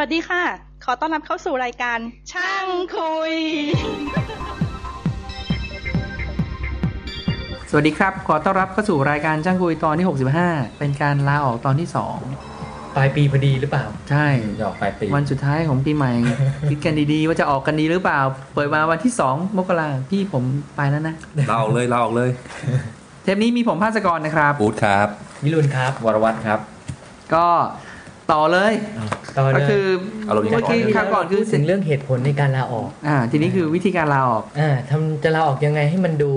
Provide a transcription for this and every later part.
วัสดีค่ะ ขอต้อนรับเข้าสู่รายการ ช่างคุย สวัสดีครับ ขอต้อนรับเข้าสู่รายการจ้างคุยตอนที่ 65 เป็นการลาออกตอนที่ปลายปีพอดีหรือเปล่า2ใช่หยอกปลายปี วันสุดท้ายของปีใหม่ คิดกันดีๆ ว่าจะออกกันดีหรือเปล่า เปิดมาวันที่ 2 มกราพี่ผมไปแล้วนะเราออกเลยเราออกเลย เทปนี้มีผมภาสกรนะครับอูดครับวิรุณครับ วรวัตรครับ ก็ต่อเลยต่อเล ก็ยคือเอาเราดีเมื่อกี้ครั้งก่อนคือพูดถึงเรื่องเหตุผลในการลาออกอ่า ทีนี้คือวิธีการลาออก อ่าทำจะลาออกยังไงให้มันดู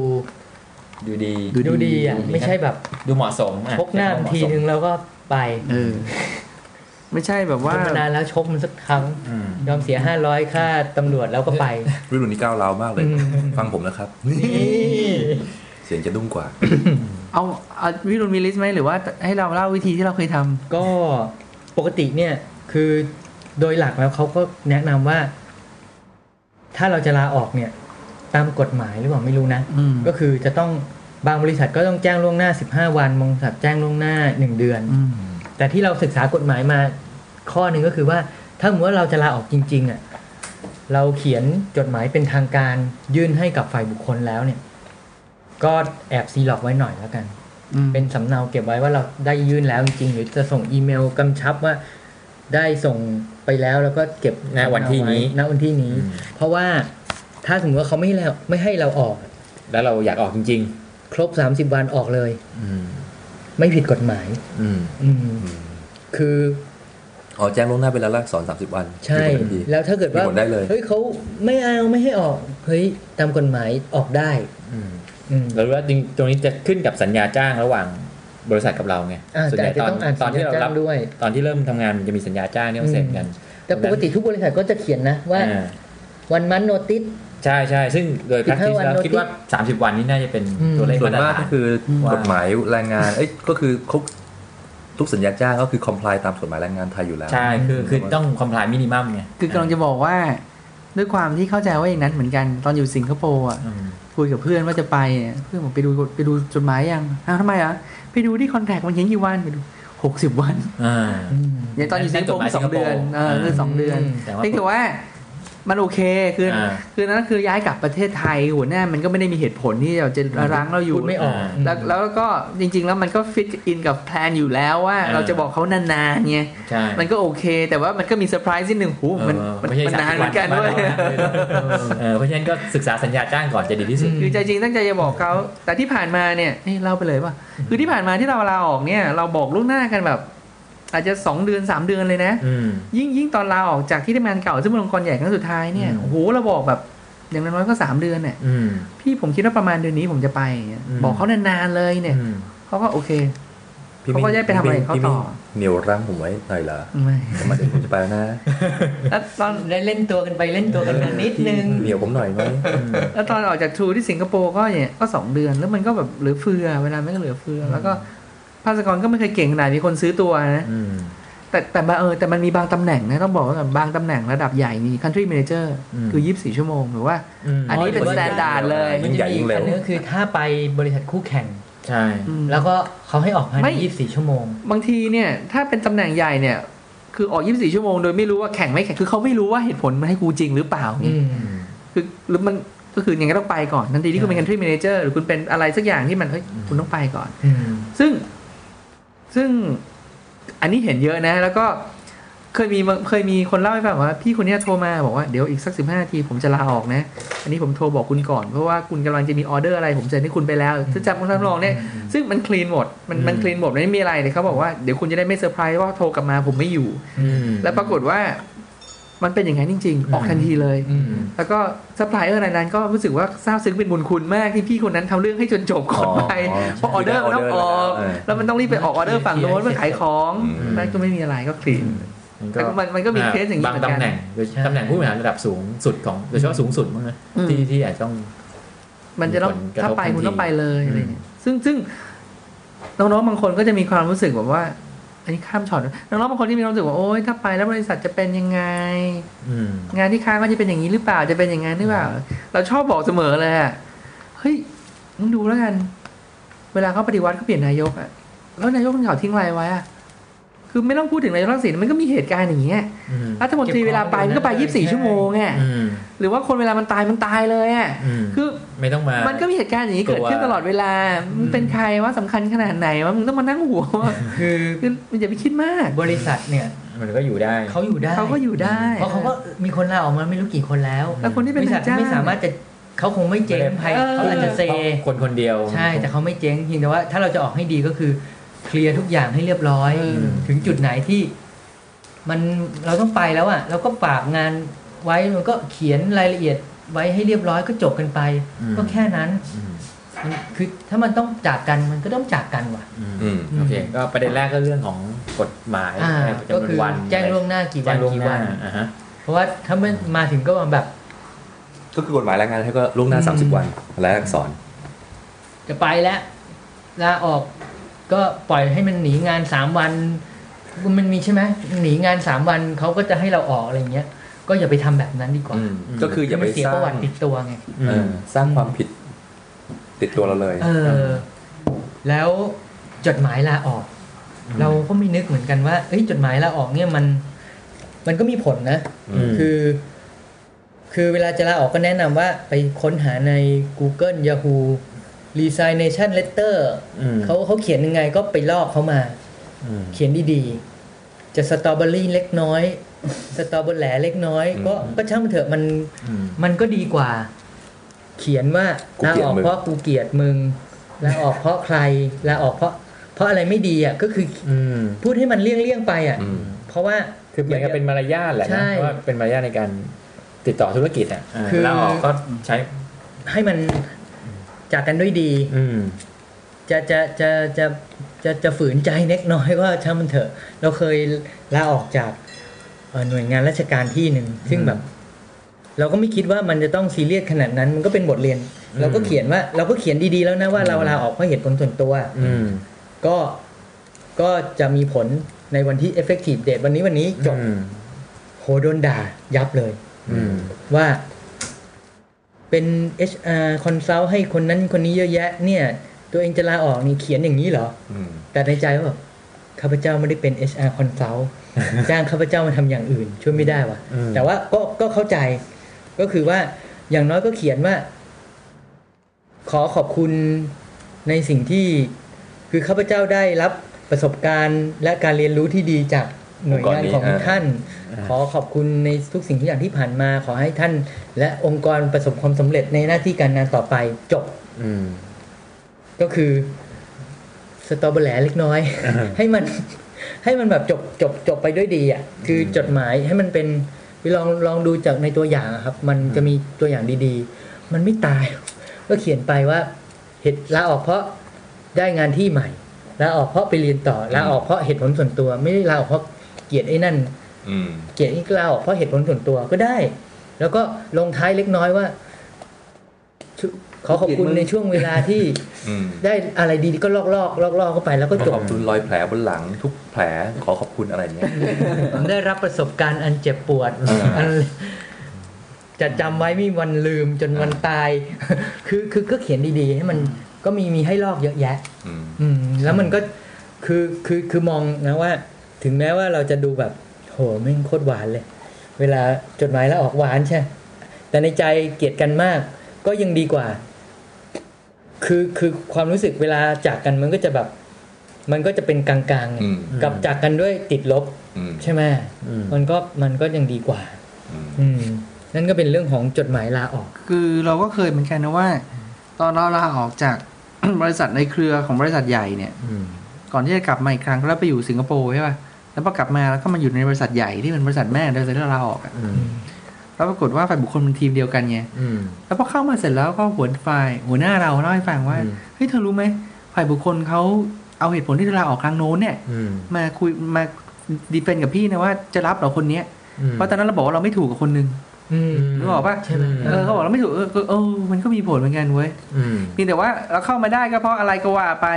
ดูดี ดูดูดีอะไม่ใช่แบบดูเหมาะสมอะชกหน้ามันทีนึงแล้วก็ไปเออ ไม่ใช่แบบว่าชกมานานแล้วชกมันสักครั้ง อืมยอมเสียห้าร้อยค่าตำรวจแล้วก็ไปวิรุณนี่ก้าวร้าวมากเลย อืม ฟังผมนะครับนี่เสียงจะนุ่มกว่า เอาเอาวิรุณมีลิสต์ไหมหรือว่าให้เราเล่าวิธีที่เราเคยทำก็ปกติเนี่ย คือโดยหลักแล้วเขาก็แนะนำว่า ถ้าเราจะลาออกเนี่ย ตามกฎหมายหรือเปล่าไม่รู้นะอืมก็คือจะต้องบางบริษัทก็ต้องแจ้งล่วงหน้า 15 วันบางบริษัทแจ้งล่วงหน้า 1 เดือนอืมแต่ที่เราศึกษากฎหมายมาข้อหนึ่งก็คือว่า ถ้าสมมติว่าเราจะลาออกจริง ๆอะเราเขียนจดหมายเป็นทางการยื่นให้กับฝ่ายบุคคลแล้วเนี่ย ก็แอบซีล็อกไว้หน่อยแล้วกันอืมเป็นสำเนาเก็บไว้ว่าเราได้ยื่นแล้วจริงๆหรือจะส่งอีเมลกำชับว่า ได้ส่งไปแล้วแล้วก็เก็บณวันที่นี้ณวันที่นี้อืมเพราะว่าถ้าสมมติว่าเขาไม่ให้เราไม่ให้เราออก แล้วเราอยากออกจริงครบ30วันออกเลยๆอืมไม่ผิดกฎหมายอืมอืมคืออ๋อแจ้งล่วงหน้าไปแล้วละสองสามสิบวัน ใช่มีผลทันทีแล้วถ้าเกิดว่ามีผลได้เลยเฮ้ยเขาไม่เอาไม่ให้ออก เฮ้ยตามกฎหมายออกได้ อืมอืมเรารู้ว่าจริงตรงนี้จะขึ้นกับสัญญาจ้างระหว่าง บริษัทกับเราไงอ่าส่วนแต่ใหญ่อาจจะตอนต้องอ่านตอนที่สัญเราญารัจ้าบงด้วย ตอนที่เริ่มทำงานมันจะมีสัญญาจ้างที่ต้องเซ็นกัน แต่ปกติทุกบริษัทก็จะเขียนนะว่าอ่าวันมันโนติสใช่ใช่ซึ่งโดย practice วันแล้ว notice คิดว่า 30 วันนี้น่าจะเป็นอืมตัวเลขส่วนมาตรมากฐาก็นคือว่ากฎหมายแรงงานเอ้ยก็คือทุกทุกสัญญาจ้างก็คือ comply ตามกฎหมายแรงงานไทยอยู่แล้ว ใช่คือคือต้อง comply minimum ไงคือกำลังจะบอกว่า ด้วยความที่เข้าใจว่าอย่างนั้นเหมือนกันตอนอยู่สิงคโปร์อะอืมคุยกับเพื่อนว่าจะไปอะเพื่อนบอกไปดูไปดูจดหมายยังอ้าวทำไมอะ ไปดูที่คอนแทคมันเขียนกี่วันไปดูหกสิบวันอ่าอย่างตอนอยู่สิงคโปร์นั่นสองเดือนเออคือสองเดือนแต่ว่าเพียงแต่ว่า มันโอเคคืออาคือนั้นคือย้ายกลับประเทศไทยหัวหน้ามันก็ไม่ได้มีเหตุผลที่เราจะรั้งเราอยู่พูดไม่ออกแล้วแล้วก็จริง ๆ แล้วมันก็ fit in กับ plan อยู่แล้วว่าอ่าเราจะบอกเขานานๆไงใช่มันก็โอเค แต่ว่ามันก็มีเซอร์ไพรส์นิดหนึ่งหูมันเออมันไม่ใช่มันนาน30เหมือนกันวันด้วยบ้านเรานะเออเพราะฉะนั้นก็ศึกษาสัญญาจ้างก่อนจะดีที่สุดคือใจจริงตั้งใจจะบอกเขาแต่ที่ผ่านมาเนี่ยเอ้ยเล่าไปเลยป่ะคือที่ผ่านมาที่เราลาออกเนี่ยเราบอกล่วงหน้ากันแบบ อาจจะสองเดือนสามเดือนเลยนะอืมยิ่งยิ่งตอนลาออกจากที่ทำงานเก่าซึ่งเป็นองค์กรใหญ่ครั้งสุดท้ายเนี่ยอืมโอ้โหเราบอกแบบอย่างน้อยๆก็สามเดือนเนี่ยอืมพี่ผมคิดว่าประมาณเดือนนี้ผมจะไปเนี่ยอืมบอกเขานานๆเลยเนี่ยอืมเขาก็โอเคพี่เขาก็ได้ไปทำอะไรของเขาพี่ต่อเหนียวรั้งผมไว้หน่อยเหรอไม่ผมมาเดี๋ยวผมจะไปแล้วนะแล้วตอนได้เล่นตัวกันไปเล่นตัวกันมานิดนึงเหนียวผมหน่อยไหมแล้วตอนออกจากทรูที่สิงคโปร์ก็เนี่ยก็สองเดือนแล้วมันก็แบบเหลือเฟือเวลาไม่ก็เหลือเฟือ แล้วก็ภาสกรก็ไม่เคยเก่งขนาดมีคนซื้อตัวนะอืมแต่แต่บางเออแต่มันมีบางตำแหน่งนะต้องบอกว่าบางตำแหน่งระดับใหญ่มี country manager อืมคือ 24 ชั่วโมงหรือว่ามอันนี้เป็นอ๋อ standardาร์ดเลยมันจะมีอีกอันนึงก็คือถ้าไปบริษัทคู่แข่งใช่อืมแล้วก็เขาให้ออกภายไม่ใน24 ชั่วโมง บางทีเนี่ย ถ้าเป็นตำแหน่งใหญ่เนี่ย คือออก 24 ชั่วโมงโดยไม่รู้ว่าแข่งไม่แข่งคือเขาไม่รู้ว่าเหตุผลมันให้กูจริงหรือเปล่าไงอืมคือหรือมันก็คือยังไงก็ต้องไปก่อนทันทีที่คุณเป็นใช่ country manager หรือคุณเป็นอะไรสักอย่างที่มันเฮ้ยคุณต้องไปก่อนอืมซึ่ง ซึ่งอันนี้เห็นเยอะนะ แล้วก็เคยมีเคยมีคนเล่าให้ฟังว่าพี่คนเนี้ยโทรมาบอกว่าเดี๋ยวอีกสักสิบห้านาทีผมจะลาออกนะ อันนี้ผมโทรบอกคุณก่อน เพราะว่าคุณกำลังจะมีออเดอร์อะไร ผมเซ็นให้คุณไปแล้วถ้าจำคุณทำลองเนี่ยซึ่งมัน clean หมดมันมัน clean หมดไม่มีอะไรเลยเขาบอกว่าเดี๋ยวคุณจะได้ไม่เซอร์ไพรส์ว่าโทรกลับมาผมไม่อยู่อืมแล้วปรากฏว่า มันเป็นอย่างนั้นจริง ๆ ออกทันทีเลยอืมแล้วก็ซัพพลายเออร์รายนั้นก็รู้สึกว่าซาบซึ้งเป็นบุญคุณมากที่พี่คนนั้นทำเรื่องให้จนจบก่อนไปเพราะออเดอร์มันต้องออกเออแล้วมันต้องรีบไปออกออเดอร์ฝั่งโน้นเพื่อขายของอืมนั่นก็ไม่มีอะไรก็คลีนมันแต่มันมันก็มีเคสอย่างนี้บางเหมือนกันตำแหน่งโดยใช่ตำแหน่งผู้บริหารระดับสูงสุดของโดยเฉพาะสูงสุดมั้งนะอืมที่ที่อาจจะต้อง มันจะต้องมีผลกระทบถ้าไปทันทีคุณต้องไปเลยอืมอะไรเงี้ยซึ่งซึ่งน้องๆบางคนก็จะมีความรู้สึกแบบว่า อันนี้ข้ามช็อตน้องๆบางคนที่มีความรู้สึกว่าโอ๊ยถ้าไปแล้วบริษัทจะเป็นยังไงอืมงานที่ค้างก็จะเป็นอย่างนี้หรือเปล่าจะเป็นอย่างนั้นหรือเปล่า เราชอบบอกเสมอเลยอะเฮ้ยมึงดูแล้วกัน เวลาเขาปฏิวัติเขาเปลี่ยนนายกอะแล้วนายกมันเขาทิ้งอะไรไว้อะ คือไม่ต้องพูดถึงนายกทักษิณมันก็มีเหตุการณ์อย่างเงี้ยอืมรัฐมนตรีเวลาไปมันก็ไป24ชั่วโมงอะอืมหรือว่าคนเวลามันตายมันตายเลยอะอืมคือไม่ต้องมา มันก็มีเหตุการณ์อย่างนี้เกิดขึ้นตลอดเวลามึงเป็นใครว่าสำคัญขนาดไหนว่ามึงต้องมานั่งหัวว่าคือคือมันอย่าไปคิดมาก บริษัทเนี่ยมันก็อยู่ได้เขาอยู่ได้เขาก็อยู่ได้ เพราะเขาก็มีคนลาออกมาไม่รู้กี่คนแล้วแล้วคนที่เป็นบริษันาทยจ้างไม่สามารถจะเขาคงไม่เจ๊งภายเออเขาอาจจะเซคนคนเดียว ใช่แต่เขาไม่เจ๊งเพียงแต่ว่าถ้าเราจะออกให้ดีก็คือ เคลียร์ทุกอย่างให้เรียบร้อยอืมถึงจุดไหนที่มันเราต้องไปแล้วอะ เราก็ฝากงานไว้มันก็เขียนรายละเอียดไว้ให้เรียบร้อยก็จบกันไป ก็แค่นั้นอืมมันคือถ้ามันต้องจากกันมันก็ต้องจากกันว่ะอืมอืมโอเคก็ประเด็นแรกก็เรื่องของกฎหมายอ่าจำนก็วนคือวันแจ้งล่วงหน้ากี่วัแจ้นงล่วงกี่หวัน้านอ่าฮะเพราะว่าถ้ามันมาถึงก็แบบ ก็คือกฎหมายแรงงานให้ก็ล่วงหน้าอืม30วันและอักษรจะไปแล้วลาออก ก็ปล่อยให้มันหนีงานสามวัน มันมีใช่ไหมหนีงานสามวันเขาก็จะให้เราออกอะไรเงี้ย ก็อย่าไปทำแบบนั้นดีกว่าอืมก็คืออย่าไปมันเสียสร้าประวังติติดตัวไงเออสร้างความผิดติดตัวเราเลย เออ แล้วจดหมายลาออก เราก็ไม่นึกเหมือนกันว่าเอ้ยจดหมายลาออกเนี่ยมัน มันก็มีผลนะอืมคือ คือเวลาจะลาออกก็แนะนำว่าไปค้นหาใน Google Yahoo Resignation Letter อืมเขาเขาเขียนยังไงก็ไปลอกเขามาอืมเขียนดีๆ จะสตรอเบอรี่เล็กน้อย สตรอเบอร์แหลเล็กน้อย ก็ก็ช่างมันเถอะมันอืมมันก็ดีกว่า เขียนว่ากูลาเกลียอดอกมึงเพราะกูเกลียดมึงลาออกเพราะใครลาออกเพราะ เพราะอะไรไม่ดีอะก็คืออืมพูดให้มันเลี่ยงๆไปอะอืมเพราะว่าคือเหมือนกับเป็นมารยาทแหละใช่นะเพราะว่าเป็นมารยาทในการติดต่อธุรกิจอะาคือแล้วออกก็ใช้ให้มัน จากกันด้วยดี อืมจะจะจะจะจะจะฝืนใจเล็กน้อยก็ช่างมันเถอะ เราเคยลาออกจากเอ่อหน่วยงานราชการที่หนึ่งซึ่งแบบ เราก็ไม่คิดว่ามันจะต้องซีเรียสขนาดนั้น มันก็เป็นบทเรียน เราก็เขียนว่า เราก็เขียนดีๆแล้วนะว่าเราลาออกเพราะเหตุผลส่วนตัว อืมก็ก็จะมีผลในวันที่ effective date วันนี้วันนี้จบอืมโหโดนด่ายับเลยอืมว่า เป็น HR consult ให้คนนั้นคนนี้เยอะแยะ เนี่ย ตัวเองจะลาออกนี่เขียนอย่างนี้เหรออืมแต่ในใจว่าแบบข้าพเจ้าไม่ได้เป็น HR consult จ้างข้าพเจ้ามาทำอย่างอื่น ช่วยไม่ได้วะอืมแต่ว่าก็ก็เข้าใจ ก็คือว่าอย่างน้อยก็เขียนว่า ขอขอบคุณในสิ่งที่คือข้าพเจ้าได้รับประสบการณ์และการเรียนรู้ที่ดีจาก หน่วยงานของท่าน ขอขอบคุณในทุกสิ่งทุกอย่างที่ผ่านมา ขอให้ท่าน และองค์กรประสบความสำเร็จในหน้าที่การงานต่อไปจบ อืมก็คือสตรอเบอร์แหลเล็กน้อย ให้มันให้มันแบบจบจบจบไปด้วยดีอะคือจดหมายให้มันเป็นลองลองดูจากในตัวอย่างอะครับ มันจะมีตัวอย่างดีๆ มันไม่ตาย ก็เขียนไปว่าเหตุลาออกเพราะได้งานที่ใหม่ลาออกเพราะไปเรียนต่อลาออกเพราะเหตุผลส่วนตัว ไม่ได้ลาออกเพราะ เกลียดไอ้นั่นอืมเกลียดอีกลาออกเพราะเหตุผลส่วนตัวก็ได้ แล้วก็ลงท้ายเล็กน้อยว่าชุขอขอบคุณในช่วงเวลาที่อืมได้อะไรดีๆก็ลอกลอกลอกลอกเข้าไปแล้วก็จขบอบคุณรอยแผลบนหลังทุกแผลขอขอบคุณอะไรเงี้ยได้รับประสบการณ์อันเจ็บปวดอ่าอันจะจำไว้ไม่มีวันลืมจนวันตาย คือคือก็เขียนดีๆ ให้มันก็มีมีให้ลอกเยอะแยะ อืมอืมแล้วมันก็คือคือคือมองนะว่า ถึงแม้ว่าเราจะดูแบบโหแม่งโคตรหวานเลย เวลาจดหมายแล้วออกหวานใช่ แต่ในใจเกลียดกันมาก ก็ยังดีกว่า คือคือความรู้สึกเวลาจากกันมันก็จะแบบ มันก็จะเป็นกลางๆไงอืมกับจากกันด้วยติดลบอืมใช่ไหมอืมมันก็มันก็ยังดีกว่า อืมอืมนั่นก็เป็นเรื่องของจดหมายลาออก คือเราก็เคยเหมือนกันนะว่า ตอนเราลาออกจากบริษัทในเครือของบริษัทใหญ่เนี่ยอืมก่อนที่จะกลับมาอีกครั้งแล้วไปอยู่สิงคโปร์ใช่ป่ะ แล้วพอกลับมาแล้วก็มาอยู่ในบริษัทใหญ่ที่เป็นบริษัทแม่บริษัทที่เราลาออกอะอืมแล้วปรากฏว่าฝ่ายบุคคลเป็นทีมเดียวกันไงอืมแล้วพอเข้ามาเสร็จแล้วก็หัวฝ่ายหัวหน้าเราเล่าให้ฟังว่าอืมเฮ้ยเธอรู้ไหมฝ่ายบุคคลเขาเอาเหตุผลที่เธอลาออกครั้งโน้นเนี่ยอืมมาคุยมาดีเฟนกับพี่นะว่าจะรับเหราคนเนี้ยอืมเพราะตอนนั้นเราบอกว่าเราไม่ถูกกับคนนึงอืม นึกออกปะใช่ไหมเออเขาบอกเราไม่ถูกเออเออเออมันก็มีผลเหมือนกันเว้ยอืมเพียงแต่ว่าเราเข้ามาได้ก็เพราะอะไรก็ว่าไป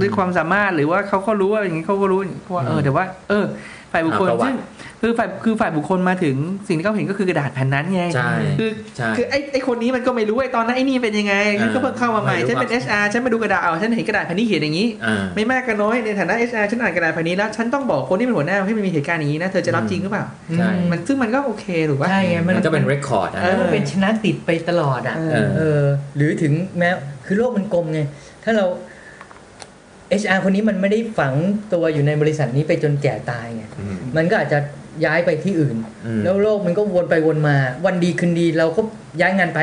ด้วยความสามารถหรือว่าเขาก็รู้ว่าอย่างนี้เขาก็รู้ว่าเออแต่ว่า เออ ฝ่ายบุคคลเอาประวัติซึ่งคือฝ่ายคือฝ่ายบุคคลมาถึงสิ่งที่เขาเห็นก็คือกระดาษแผ่นนั้นไงใช่คือใช่คือไอ้ไอ้คนนี้มันก็ไม่รู้ไอ้ตอนนั้นไอ้นี่เป็นยังไงฉันก็เพิ่งเข้ามาใหม่ไม่รู้ฉันเป็นครับ HR ฉันมาดูกระดาษเอาฉันเห็นกระดาษแผ่นนี้เขียนอย่างนี้อ่าไม่มากก็น้อยในฐานะ HR ฉันอ่านกระดาษแผ่นนี้แล้วฉันต้องบอกคนที่เป็นหัวหน้าให้มันมีเหตุการณ์อย่างนี้นะเธอจะรับจริงหรือเปล่าใช่มันซึ่งมันก็โอเคถูกป่ะใช่ไงมันมันก็เป็นเรคคอร์ดนะเออมันเป็นชนะติดไปตลอดอะเออเออหรือถึงแม้คือโลกมันกลมไงถ้าเรา HR คนนี้มันไม่ได้ฝังตัวอยู่ในบริษัทนี้ไปจนแก่ตายไงอืมมันก็อาจจะย้ายไปที่อื่นอืมแล้วโลกมันก็วนไปวนมา วันดีคืนดีเราก็ย้ายงานไป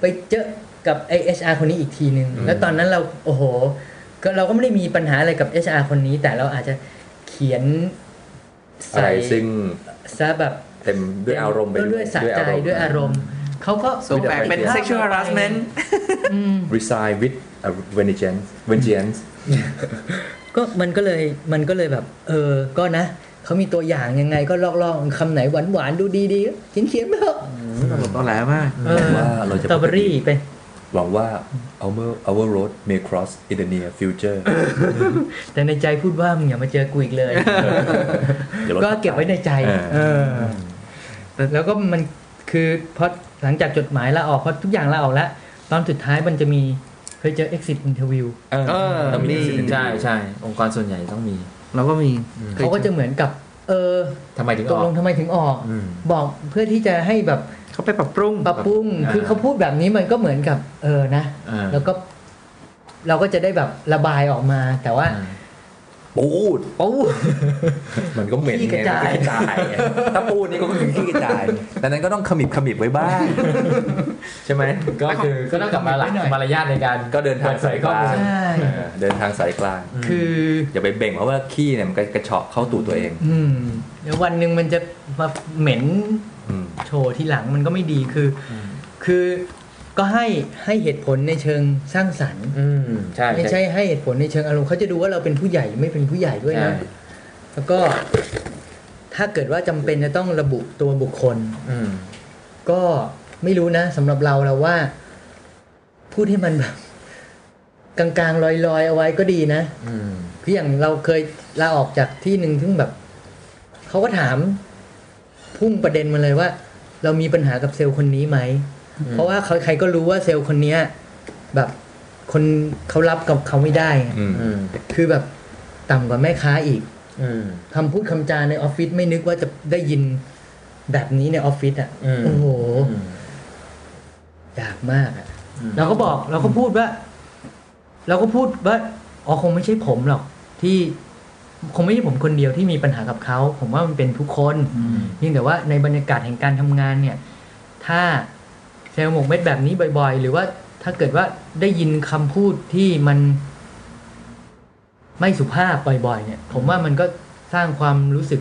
ไปเจอกับไอเอชอาร์คนนี้อีกทีหนึ่งอืมแล้วตอนนั้นเราโอ้โหก็เราก็ไม่ได้มีปัญหาอะไรกับ HR คนนี้ แต่เราอาจจะเขียนอะไรใส่ซึ่งซะแบบเต็มด้วยอารมณ์ไปด้วยสะใจด้วยอารมณ์ เขาก็ส่งแบกเป็น sexual harassment อืม resign with a vengeance vengeance ก็มันก็เลยมันก็เลยแบบ เออก็นะเขามีตัวอย่างยังไงก็ลอกลอกๆคำไหนหวานหวานๆดูดีๆเขียนเขียนๆไปเถอะตลกตอแหลมากเออว่าเราจะสตรอเบอรี่ไปหวังว่า our our road may cross in the near future แต่ในใจพูดว่ามึงอย่ามาเจอกูอีกเลยเดี๋ยวราก็เก็บไว้ในใจเออเออแล้วก็มันคือพอ หลังจากจดหมายลาออกเพราะทุกอย่างลาออกแล้ว ตอนสุดท้ายมันจะมีเคยเจอ exit interview เออเออต้องมีมีใช่ใช่องค์กรส่วนใหญ่ต้องมีเราก็มีเขาก็จะเหมือนกับ เออทำไมถึงตอกอกลงทำไมถึงออกอืมบอกเพื่อที่จะให้แบบเขาไปปรับปรุงปรับปรุงอ่าคือเขาพูดแบบนี้มันก็เหมือนกับ เออนะอ่าแล้วก็เราก็จะได้แบบระบายออกมา แต่ว่า อ่าปูดโอ้มันก็เหม็นขี้กระจายไงมันก็กระจายไงถ้าปูดนี่ก็คือขี้กระจายดังนั้นก็ต้องขมิบขมิบไว้บ้างใช่ไหมก็คือก็ต้องกลับมาหลักนิดหน่อยมารยาทในการก็เดินทางสายกลางใช่เออเดินทางสายกลาง คืออย่าไปเบ่งเพราะว่าขี้เนี่ยมันกระเฉาะเข้าตูดตัวเอง อืมเดี๋ยววันหนึ่งมันจะมาเหม็นอืมโชว์ที่หลังมันก็ไม่ดีคืออคือ ก็ให้ให้เหตุผลในเชิงสร้างสรรค์อืมใช่ไม่ใช่ให้เหตุผลในเชิงอารมณ์เขาจะดูว่าเราเป็นผู้ใหญ่ไม่เป็นผู้ใหญ่ด้วยใช่นะแล้วก็ถ้าเกิดว่าจำเป็นจะต้องระบุตัวบุคคล อืม ก็ไม่รู้นะสำหรับเราเราว่า พูดให้มันแบบกลางๆลอยๆเอาไว้ก็ดีนะอืมคืออย่างเราเคยลาออกจากที่หนึ่งซึ่งแบบเขาก็ถาม พุ่งประเด็นมาเลยว่า เรามีปัญหากับเซลล์คนนี้ไหม เพราะว่าเขาใครก็รู้ว่าเซลล์คนเนี้ย แบบคนเขารับกับเขาไม่ได้ไงอืมอืมคือแบบต่ำกว่าแม่ค้าอีกอืมคำพูดคำจาในออฟฟิศไม่นึกว่าจะได้ยินแบบนี้ในออฟฟิศอะอืมโอ้โหอืมยากมากอะเราก็บอกเราก็พูดว่า เราก็พูดว่าอ๋อคงไม่ใช่ผมหรอกที่คงไม่ใช่ผมคนเดียวที่มีปัญหากับเขา ผมว่ามันเป็นทุกคนเพียงแต่ว่าในบรรยากาศแห่งการทำงานเนี่ย ถ้า เซลล์หมกเม็ดแบบนี้บ่อยๆ หรือว่าถ้าเกิดว่าได้ยินคำพูดที่มันไม่สุภาพบ่อยๆ เนี่ย ผมว่ามันก็สร้างความรู้สึก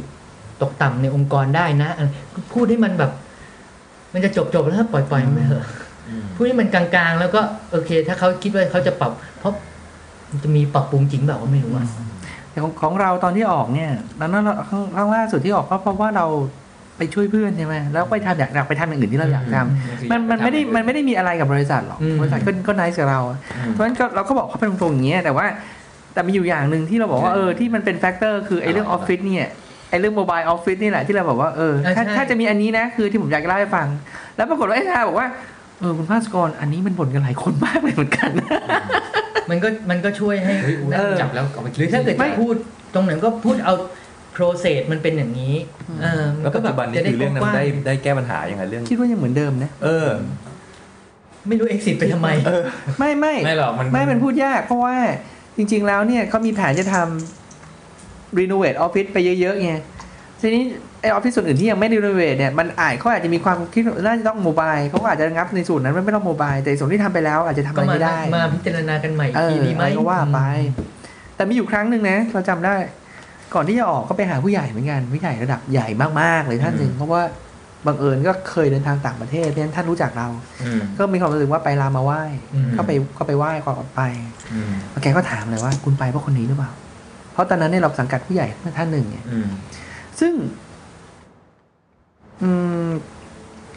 ตกต่ำในองค์กรได้นะอะไรพูดให้มันแบบ มันจะจบๆแล้วปล่อยๆมันไปเถอะอืมพูดให้มันกลางๆ แล้วก็โอเค ถ้าเขาคิดว่าเขาจะปรับ เพราะมันจะมีปรับปรุงจริงแบบว่าไม่รู้อะแต่ของของเราตอนที่ออกเนี่ยตอนนั้นเราครั้งครั้งล่าสุดที่ออกก็เพราะว่าเรา ไปช่วยเพื่อนใช่ไหมแล้วไปทำอยากอยากไปทำอย่างอื่นที่เราอยากทำมันมันไม่ได้มันไม่ได้มีอะไรกับบริษัทหรอกอืมบริษัทก็ก็น c e กับเรา เพราะฉะนั้นก็เราก็บอกเขาไปตรงๆอย่างเงี้ยแต่ว่า แต่มีอยู่อย่างหนึ่งที่เราบอกว่าเออที่มันเป็น factor คือไอ้เรื่องออฟฟิศเนี่ยไอ้เรื่อง mobile office นี่แหละที่เราบอกว่าเออถ้าใช่ถ้าจะมีอันนี้นะคือที่ผมอยากจะเล่าให้ฟัง แล้วปรากฏว่าไอ้ HR บอกว่าเออคุณภาสกรอันนี้มันบ่นกันหลายคนมากเลยเหมือนกัน มันก็มันก็ช่วยให้เฮ้ยเออจับแล้วเอาไปหรือถ้าเกิดไม่จะพูดตรงไหนก็พูดเอา process มันเป็นอย่างนี้เออมัแล้วก็ปัจจุบันนี้คือเรื่องนั้นกว้างได้ได้แก้ปัญหายังไงเรื่องคิดว่ายังเหมือนเดิมนะเออ ไม่รู้ exit ไปทำไมไม่ไม่ไม่หรอกมันไม่เป็นพูดยากเพราะว่าจริง ๆ แล้วเนี่ยเขามีแผนจะทำรีโนเวทออฟฟิศไปเยอะๆไงทีนี้ไอออฟฟิศส่วนอื่นที่ยังไม่รีโนเวทเนี่ยมันอาจเขาอาจจะมีความคิดว่าน่าจะต้องโมบายเขาก็อาจจะงับในส่วนนั้นไม่ต้องโมบายแต่ส่วนที่ทำไปแล้วอาจจะทำอะก็ไรมาไม่ได้ มาพิจารณากันใหม่อีกเอทีอดีไหมอะไรก็ว่าไป แต่มีอยู่ครั้งหนึ่งนะเราจำได้ ก่อนที่จะออกก็ไปหาผู้ใหญ่เหมือนกันผู้ใหญ่ระดับใหญ่มากๆเลยท่านหนึ่งเพราะว่าบังเอิญก็เคยเดินทางต่างประเทศเพราะฉะนั้นท่านรู้จักเราอืมก็มีความรู้สึกว่าไปลามาไหว้อืมก็ไปก็ไปไหว้ก่อนไปอืมแล้วแกก็ถามเลยว่าคุณไปเพราะคนนี้หรือเปล่า เพราะตอนนั้นเนี่ยเราสังกัดผู้ใหญ่ท่านหนึ่งเนี่ยอืมซึ่ง อืม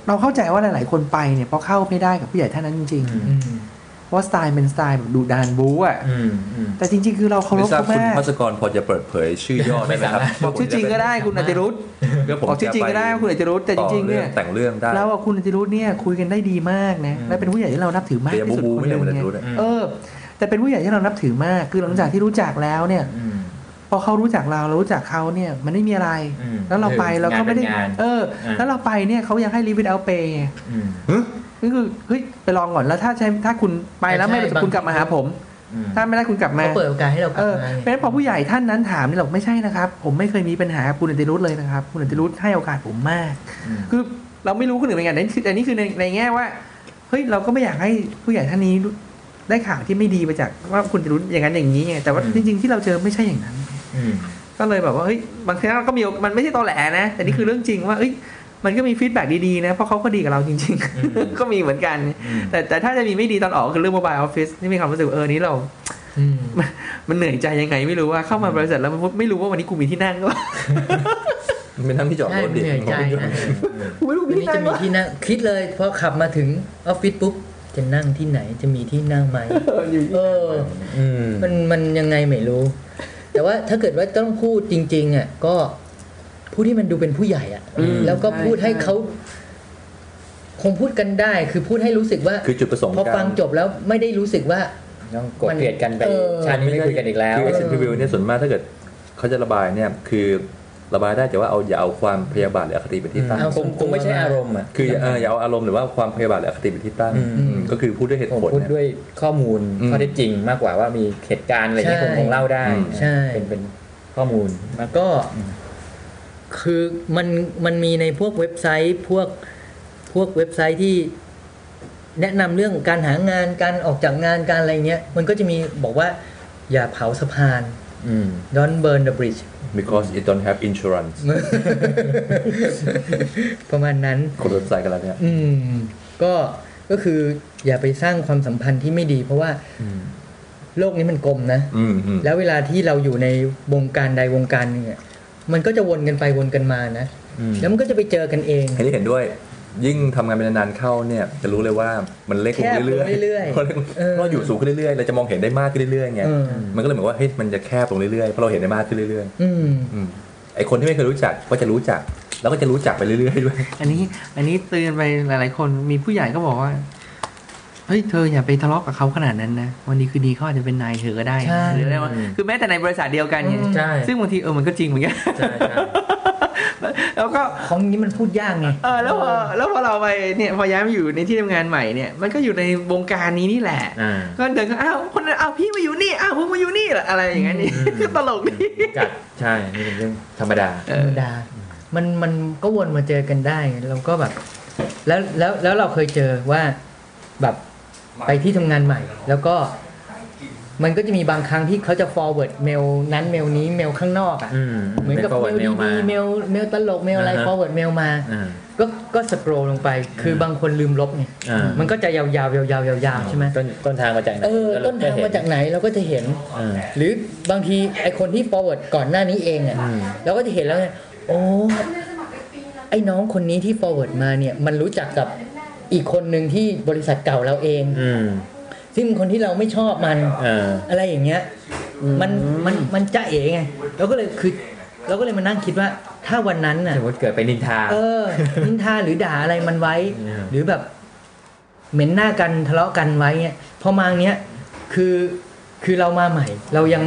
เราเข้าใจว่าหลาย ๆ คนไปเนี่ยเพราะเข้าไม่ได้กับผู้ใหญ่ท่านนั้นจริงอืมอืมๆ ราะสไตล์เป็นสไตล์แบบดูดานบู๊อะอืมอืมแต่จริง ๆ คือเราเคารไม่พทราบเขาคุณมากพัสกรพอจะเปิดเผยชื่อย่อได้ไหมครับบอกชื่อจริงก็ได้คุณอติรุธเดี๋ยวผมบอกชื่อจริงก็ได้คุณอติรุธแต่จริงๆเนี่ยแต่งเรื่องได้เรากับคุณอติรุธเนี่ยคุยกันได้ดีมากนะอืมและเป็นผู้ใหญ่ที่เรานับถือมากแต่ยังที่สุดบู๊คนไม่หได้นึ่งคุณอติไงรุธอะเออ แต่เป็นผู้ใหญ่ที่เรานับถือมากคือหลังจากที่รู้จักแล้วเนี่ยอืมพอเขารู้จักเราเรารู้จักเขาเนี่ยมันไม่มีอะไรอืมแล้วเราไปเราก็ไม่ได้งานเป็นงานเอออ่าแล้วเราไปเนี่ยเขายังให้รีวิวเอาเปย์อืมก็ คือเฮ้ยไปลองก่อนแล้วถ้าใช้ถ้าคุณไปแล้วไม่ใช่คุณกลับมาหาผมอืมถ้าไม่ได้คุณกลับมาเขาเปิดโอกาสให้เรากเอลับอมาเพราะฉะนั้นพอผู้ใหญ่ท่านนั้นถามนี่เราไม่ใช่นะครับ ผมไม่เคยมีปัญหากับคุณอติรุธเลยนะครับ คุณอติรุธให้โอกาสผมมากอืมคือเราไม่รู้คนอื่นเป็นไงแต่นี่คือแต่นี่คือในในแง่ว่าเฮ้ยเราก็ไม่อยากให้ผู้ใหญ่ท่านนี้ได้ข่าวที่ไม่ดีไปจากว่าคุณอติรุธอย่างนั้นอย่างนี้ไงแต่ว่าจริง ๆที่เราเจอไม่ใช่อย่างนั้นอืมก็เลยแบบว่าเฮ้ยบางครั้งเราก็มีมันไม่ใช่ตอแหลนะ แต่นี่คือเรื่องจริงว่าเอ้ย มันก็มี feedback ดีๆนะ เพราะเขาก็ดีกับเราจริงอืมๆก็มีเหมือนกันอืมแต่แต่ถ้าจะมีไม่ดีตอนออกคือเรื่อง mobile office ที่มีความรู้สึกว่าเออนี้เราอืมมันเหนื่อยใจยังไงไม่รู้ว่าเข้ามาบริษัทแล้วมันไม่รู้ว่าวันนี้กูมีที่นั่งก็เป็นทั้งที่จอดใช่รถมันดิเหนื่อยใจนะกูไม่รู้วันมีนี้ที่นั่จะงมีวะที่นั่งคิดเลยพอขับมาถึงออฟฟิศปุ๊บจะนั่งที่ไหนจะมีที่นั่งไหมเอออยู่เอออืมมันมันยังไงไม่รู้ แต่ว่าถ้าเกิดว่าต้องพูดจริง ๆอะก็ พูดที่มันดูเป็นผู้ใหญ่อะอืมแล้วก็พูดให้ช่เขาคงพูดกันได้ คือพูดให้รู้สึกว่าคือจุดประสงค์พอการฟังจบแล้วไม่ได้รู้สึกว่าต้องกดเกลียดกันไปเออชาตินี้ไม่คุยกันอีกแล้วคือ exit review เนี่ยส่วนมากถ้าเกิดเขาจะระบายเนี่ยคือระบายได้แต่ว่าเอาอย่าเอาความพยาบาทหรืออคติเป็นที่ตั้งเอาคงคงไม่ใช่อารมณ์อะคืออย่าเอออย่าเอาอารมณ์หรือว่าความพยาบาทหรืออคติเป็นที่ตั้งอืมอืมก็คือพูดด้วยเหตุผมผลพูดเนี่ยด้วยข้อมูลอืมข้อเท็จจริงมากกว่าว่ามีเหตุการณ์อะไรเงี้ยใช่คงคงเล่าได้อืมใช่เป็นเป็นข้อมูลมากก็ คือมันมันมีในพวกเว็บไซต์พวกพวกเว็บไซต์ที่แนะนำเรื่องการหางานการออกจากงานการอะไรเงี้ย มันก็จะมีบอกว่าอย่าเผาสะพานอืม don't burn the bridge because it don't have insurance ประมาณนั้นคนรถไฟกันแล้วเนี่ยอืมก็ก็คืออย่าไปสร้างความสัมพันธ์ที่ไม่ดี เพราะว่าอืมโลกนี้มันกลมนะอืมอืมแล้วเวลาที่เราอยู่ในวงการใดวงการหนึงอะ มันก็จะวนกันไปวนกันมานะอืมแล้วมันก็จะไปเจอกันเองอันนี้เห็นด้วย ยิ่งทำงานเป็นนานๆเข้าเนี่ย จะรู้เลยว่ามันเล็กลงแคบลงเรื่อยเรื่อยๆเพราะเออเราอยู่สูงขึ้นเรื่อยๆเราจะมองเห็นได้มากขึ้นเรื่อยๆไงเออมันก็เลยเหมือนว่าเฮ้ยมันจะแคบลงเรื่อยๆเพราะเราเห็นได้มากขึ้นเรื่อยอืมๆอืมไอคนที่ไม่เคยรู้จักก็จะรู้จักแล้วก็จะรู้จักไปเรื่อยๆด้วย อันนี้ อันนี้เตือนไปหลาย ๆ คนมีผู้ใหญ่ก็บอกว่า เฮ้ยเธออย่าไปทะเลาะกับเขาขนาดนั้นนะ วันดีคือดีเขาอาจจะเป็นนายเธอก็ได้ใช่หรืออะไรวะคือแม้แต่ในบริษัทเดียวกันเนี่ยใช่ซึ่งบางทีเออมันก็จริงเหมือนกันใช่ใช่แล้วก็ของนี้มันพูดยากไงเออแล้วพอแล้วพอเราไปเนี่ยพอย้ายมาอยู่ในที่ทำงานใหม่เนี่ยมันก็อยู่ในวงการนี้นี่แหละอ่าก็เดินก็อ้าวคนนั้นอ้าวพี่มาอยู่นี่อ้าวผมมาอยู่นี่เหรออะไรอย่างเงี้ยนี่อืมก็ตลกดีจัดใช่นี่เป็นเรื่องธรรมดาเอธรอรมดา มันมันก็วนมาเจอกันได้เราก็แบบ แล้วแล้วแล้วเราเคยเจอว่าแบบ ไปที่ทำงานใหม่ แล้วก็มันก็จะมีบางครั้งที่เขาจะ forward เมลนั้นเมลนี้เมลข้างนอกอะอืมเหมือนกับป็เม forward ล mail มาดีๆเมลเมลตลกเมลอะไรอ่าฮะ forward เมลมาอ่าก็ก็สครอลงไป คือบางคนลืมลบไงอ่ามันก็จะยาวๆยาวๆยาวๆใช่ไหมต้นต้นทางมาจากไหนเออแล้วต้นทางมาจากไหนเราก็จะเห็นอ่าหรือบางทีไอคนที่ forward ก่อนหน้านี้เองอะอืมเราก็จะเห็นแล้วไงโอ้ไอ้น้องคนนี้ที่ forward มาเนี่ยมันรู้จักกับ อีกคนหนึ่งที่บริษัทเก่าเราเอง อืม ซึ่งคนที่เราไม่ชอบมันอ่าอะไรอย่างเงี้ย มันมันมันจะเอ๋ไงเราก็เลยคือ เราก็เลยมานั่งคิดว่าถ้าวันนั้นน่ะ สมมติเกิดไปนินทา เออ นินทาหรือด่าอะไรมันไว้ อืม หรือแบบ เหม็นหน้ากันทะเลาะกันไว้เงี้ยพอมาเนี้ยคือคือเรามาใหม่ เรายัง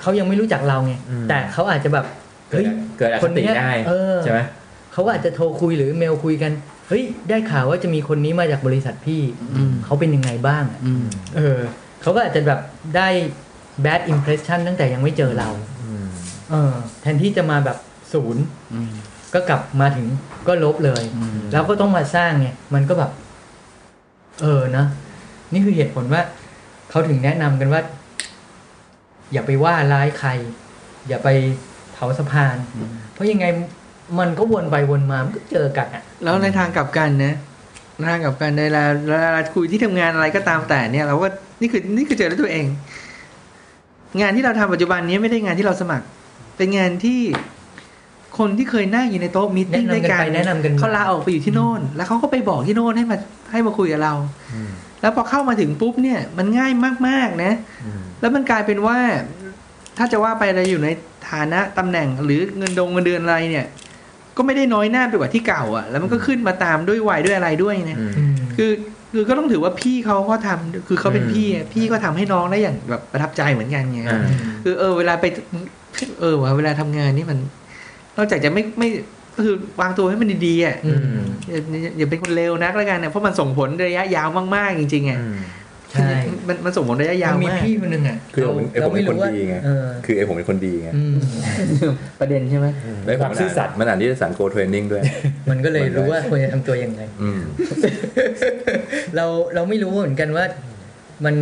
เขายังไม่รู้จักเราไงแต่เขาอาจจะแบบเกิดเฮ้ย เกิดอคคนติเนี้ยได้เออ ใช่ไหม เขาก็อาจจะโทรคุยหรือเมลคุยกัน เฮ้ยได้ข่าวว่าจะมีคนนี้มาจากบริษัทพี่อืมเขาเป็นยังไงบ้างอะอืมเออเขาก็อาจจะแบบได้ bad impression ตั้งแต่ยังไม่เจอเราอืมเออ แทนที่จะมาแบบศูนย์อืมก็กลับมาถึงก็ลบเลยอืมแล้วก็ต้องมาสร้างไงมันก็แบบ เออนะนี่คือเหตุผลว่าเขาถึงแนะนำกันว่า อย่าไปว่าร้ายใคร อย่าไปเผาสะพาน เพราะยังไง มันก็วนไปวนมามันก็เจอกันอะ แล้วในทางกลับกันนะในทางกลับกันในเวลาเวลาคุยที่ทำงานอะไรก็ตามแต่เนี่ยเราก็นี่คือนี่คือเจอด้วยตัวเอง งานที่เราทำปัจจุบันนี้ไม่ได้งานที่เราสมัคร เป็นงานที่คนที่เคยนั่งอยู่ในโต๊ะมีตติ้งแนะนำด้วยกันกันไปแนะนำกันมาเขาลาออกไปอยู่ที่โน่น แล้วเขาก็ไปบอกที่โน่นให้มาให้มาคุยกับเราอืมแล้วพอเข้ามาถึงปุ๊บเนี่ย มันง่ายมากๆนะอืมแล้วมันกลายเป็นว่า ถ้าจะว่าไปเราอยู่ในฐานะตำแหน่งหรือเงินดงเงินเดือนอะไรเนี่ย ก็ไม่ได้น้อยหน้าไปกว่าที่เก่าอะ่ะ แล้วมันก็ขึ้นมาตามด้วยวัยด้วยอะไรด้วยนะอืมอืมคือคือก็ต้องถือว่าพี่เขาก็ทำคือเขาเป็นอืมพี่อะพี่ก็ทำให้น้องได้อย่างแบบประทับใจเหมือนกันไงอ่าคือเออเวลาไปเออว่ะเวลาทำงานนี่มัน นอกจากจะไม่ไม่คือวางตัวให้มันดีๆอะอืมอย่าอย่าอย่าเป็นคนเลวนักแล้วกันเนี่ยเพราะมันส่งผลระยะยาวมากๆจริงๆอะอืม ใช่มันมันส่งผลระยะยาวมันมีมากพี่คนหนึ่งอะคือผมไอ้ผมเป็นคนดีไงเออคือไอ้ผมเป็นคนดีไงอืมประเด็นใช่ไหมแล้วผมความซื่อสัตย์มันอ่านที่สารโกเทรนนิ่งด้วย มันก็เลยรู้ว่าควรจะทำตัวยังไงอืมเราเราไม่รู้เหมือนกันว่ามัน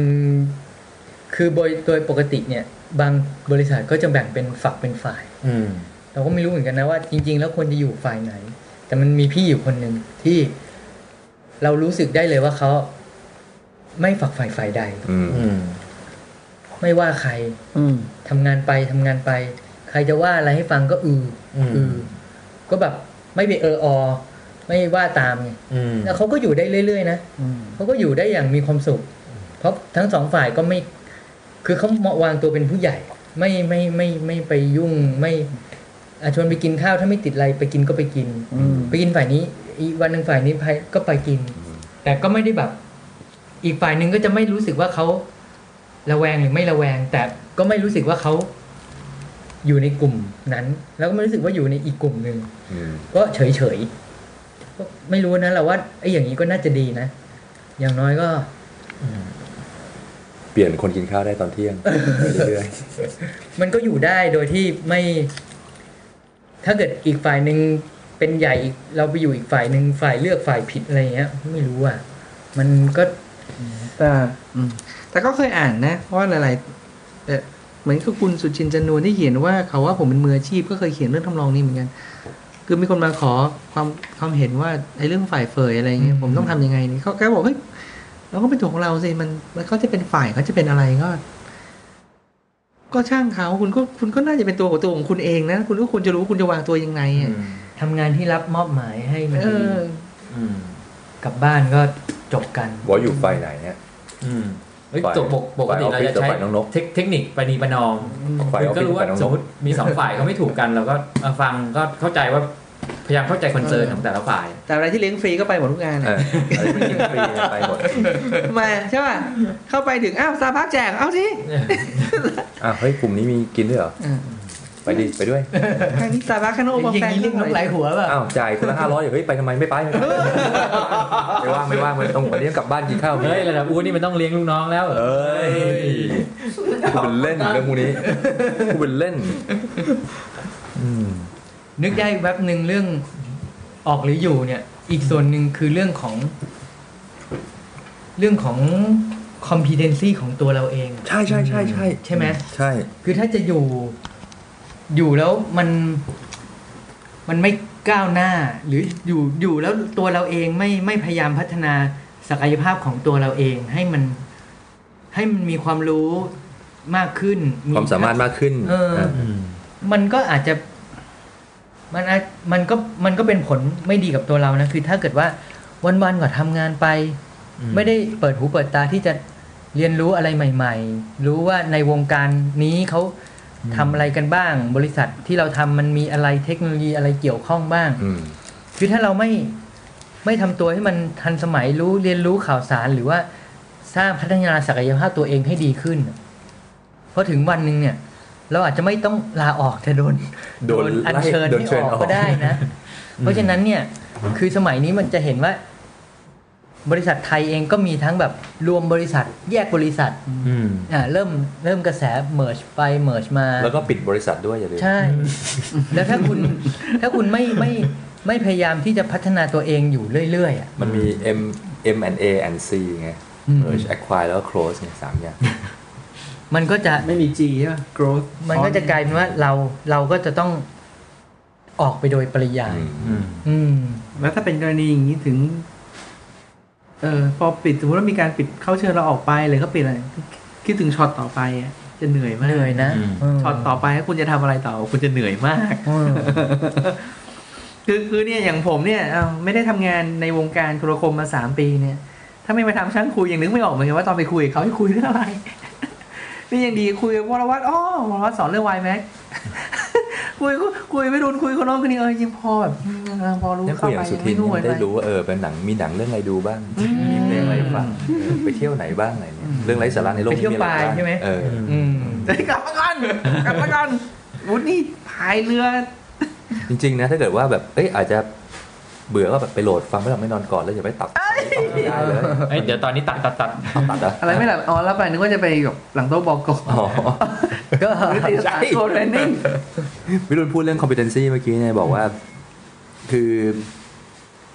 คือโดยโดยปกติเนี่ย บางบริษัทก็จะแบ่งเป็นฝักเป็นฝ่ายอืมเราก็ไม่รู้เหมือนกันนะว่าจริง ๆ แล้วควรจะอยู่ฝ่ายไหน แต่มันมีพี่อยู่คนหนึ่งที่เรารู้สึกได้เลยว่าเขา ไม่ฝักฝ่ายฝ่ายใดอืมอืมไม่ว่าใครอืมทำงานไปทำงานไป ใครจะว่าอะไรให้ฟังก็อืออืมอือก็แบบไม่ไปเอออไม่ว่าตามไงอืมแล้วเขาก็อยู่ได้เรื่อยๆนะอืมเขาก็อยู่ได้อย่างมีความสุข เพราะทั้งสองฝ่ายก็ไม่ คือเขาวางตัวเป็นผู้ใหญ่ ไม่ไม่ไม่ไม่ไปยุ่งไม่อาชวนไปกินข้าวถ้าไม่ติดอะไรไปกินก็ไปกินอืมไปกินฝ่ายนี้ อีกวันหนึ่งฝ่ายนี้ไปก็ไปกิน แต่ก็ไม่ได้แบบ อีกฝ่ายหนึ่งก็จะไม่รู้สึกว่าเขาระแวงหรือไม่ระแวง แต่ก็ไม่รู้สึกว่าเขาอยู่ในกลุ่มนั้น แล้วก็ไม่รู้สึกว่าอยู่ในอีกกลุ่มหนึ่งอืมก็เฉยเฉยๆก็ไม่รู้นะเราว่าไอ้อย่างนี้ก็น่าจะดีนะ อย่างน้อยก็เปลี่ยนคนกินข้าวได้ตอนเที่ยงไปเรื่อยมันก็อยู่ได้โดยที่ไม่ ถ้าเกิดอีกฝ่ายหนึ่งเป็นใหญ่อีกเราไปอยู่อีกฝ่ายหนึ่งฝ่ายเลือกฝ่ายผิดอะไรเงี้ย ไม่รู้อะ มันก็ แต่อืมแต่ก็เคยอ่านนะว่าหลายๆเอ่อเหมือนกับคุณสุชินจันนวลที่เขียนว่าเขาว่าผมเป็นมืออาชีพก็เคยเขียนเรื่องทำนองนี้เหมือนกัน คือมีคนมาขอความความเห็นว่าไอ้เรื่องฝ่ายเฟยอะไรเงี้ยผมต้องทำยังไงนี่เขาแกบอกเฮ้ยเราก็เป็นตัวของเราสิมันมันเขาจะเป็นฝ่ายเขาจะเป็นอะไรก็ ก็ช่างเขาคุณก็คุณก็น่าจะเป็นตัวของตัวของคุณเองนะคุณก็ควรจะรู้คุณจะวางตัวยังไงอะทำงานที่รับมอบหมายให้มันเอดีออืมกลับบ้านก็ จบกันๆว่าอยู่ไฟไหนเนี่ยอืมเฮ้ยฝ่ายตกปกปกติฝ่ายออฟเราฟิศจะใช้กับฝ่ายน้องนกเทคเทคนิคปณีประนอมฝ่ายออฟก็ฟิศรู้ฝ่าว่ายน้องสนมกมติมีสองฝ่ายเขาไม่ถูกกันเราก็เออฟังก็เข้าใจว่าพยายามเข้าใจคอนเซิร์นของแต่ละฝ่าย แต่อะไรที่เลี้ยงฟรีก็ไปหมดทุกงานเออะออะไรที่กินฟรีไปหมดมาใช่ป่ะ เข้าไปถึง อ้าวซาพักแจก เอาสิอะเฮ้ยกลุ่มนี้มีกินด้วยเหรออ่า ไปดิไปด้วยทางนี้ซาพักคาโนอมาย่างแฟนนี้เรียกนกไหลหัวแบบอ้าวจ่ายคนละห้าร้อยเฮ้ยไปทำไมไม่ไปไม่ไปไม่ว่างไม่ว่างไม่ต้องวันนี้ต้องกลับบ้านกินข้าวเฮ้ยระดับอูนี่มันต้องเลี้ยงลูกน้องแล้วเอ้ยกูเป็นเล่นเรื่องพวกนี้กูเป็นเล่นอืมนึกได้แวบหนึ่งเรื่องออกหรืออยู่เนี่ย อีกส่วนหนึ่งคือเรื่องของ เรื่องของ competency ของตัวเราเอง ใช่ใช่ใช่ใช่ใช่ไหมใช่ คือถ้าจะอยู่ อยู่แล้วมันมันไม่ก้าวหน้า หรืออยู่อยู่แล้วตัวเราเองไม่ไม่พยายามพัฒนาศักยภาพของตัวเราเองให้มันให้มันมีความรู้มากขึ้น ความสามารถมากขึ้น เออ มันก็อาจจะมันอาจมันก็มันก็เป็นผลไม่ดีกับตัวเรานะ คือถ้าเกิดว่าวันๆก็ทำงานไป ไม่ได้เปิดหูเปิดตาที่จะเรียนรู้อะไรใหม่ ๆ รู้ว่าในวงการนี้เขา ทำอะไรกันบ้าง บริษัทที่เราทำมันมีอะไรเทคโนโลยีอะไรเกี่ยวข้องบ้างอืมคือถ้าเราไม่ไม่ทำตัวให้มันทันสมัยรู้เรียนรู้ข่าวสารหรือว่าสร้างพัฒนาศักยภาพตัวเองให้ดีขึ้น เพราะถึงวันหนึ่งเนี่ย เราอาจจะไม่ต้องลาออกแต่โดนโดนอัญไล่เชิญโดนให้เชิญออกออกก็ได้นะ เพราะฉะนั้นเนี่ย คือสมัยนี้มันจะเห็นว่า บริษัทไทยเองก็มีทั้งแบบรวมบริษัทแยกบริษัทอืมอ่าเริ่มเริ่มกระแส merge ไป merge มา แล้วก็ปิดบริษัทด้วยอย่าลืมใช่ แล้วถ้าคุณถ้าคุณไม่ไม่ไม่พยายามที่จะพัฒนาตัวเองอยู่เรื่อยๆอะมันมี M M and A and C ไงอืม merge acquire แล้วก็ close เนี่ยสามอย่างมันก็จะไม่มี G ใช่ป่ะ growth มันก็จะกลายเป็นว่าเราเราก็จะต้องออกไปโดยปริยายอืมอืมอืมแล้วถ้าเป็นกรณีอย่างนี้ถึง เออพอปิดสมมติว่ามีการปิดเข้าเชิญเราออกไปเลยเขาปิดอะไรคิดถึงช็อตต่อไปอะจะเหนื่อยมากเหนื่อยนะอืมเช็อตต่อไปถ้าคุณจะทำอะไรต่อคุณจะเหนื่อยมากเออคือคือเนี่ยอย่างผมเนี่ยเอ้าไม่ได้ทำงานในวงการโทรคมมาสามปีเนี่ย ถ้าไม่มาทำช่างคุยยังนึกไม่ออกเหมือนกันว่าตอนไปคุยกับเขาให้คุยเรื่องอะไรนี่ยังดีคุยกับวรวัตรอ๋อวรวัตรสอนเรื่องวายแม็ก คุยคุยไม่รุนคุยคนโน้นคนนี้เออยังพอแบบอืมเออพอรู้เนี่ยคุเข้ายอไปย่างสุยังทิไม่นนู่นเนี่ยไปได้รู้ว่าเออเป็นหนังมีหนังเรื่องอะไรดูบ้างอืมมีเพลงอะไรฟังเออไปเที่ยวไหนบ้างอะไรเนี่ยเรื่องไร้สาระในโลกไปเที่ยวนี้อะรบ้งปลายใช่ไหมเอออืมเฮ้ยกลับมาก่อนกลับมาก่อนวุฒินี่พายเรือ จริงๆนะถ้าเกิดว่าแบบเอ้ยอาจจะ เบื่อก็แบบไปโหลดฟังไม่หลับไม่นอนก่อนแล้วอย่าไปตัดได้เลยเอ้ยเดี๋ยวตอนนี้ตัดตัดตัดเอาตัดเหรออะไรไม่หลับอ๋อแล้วไปนึกว่าจะไปกับหลังโต๊ะบอกกอ๋อก็หรือติดสารโคเทรนนิ่งวิรุณพูดเรื่อง competency เมื่อกี้เนี่ยบอกว่า คือ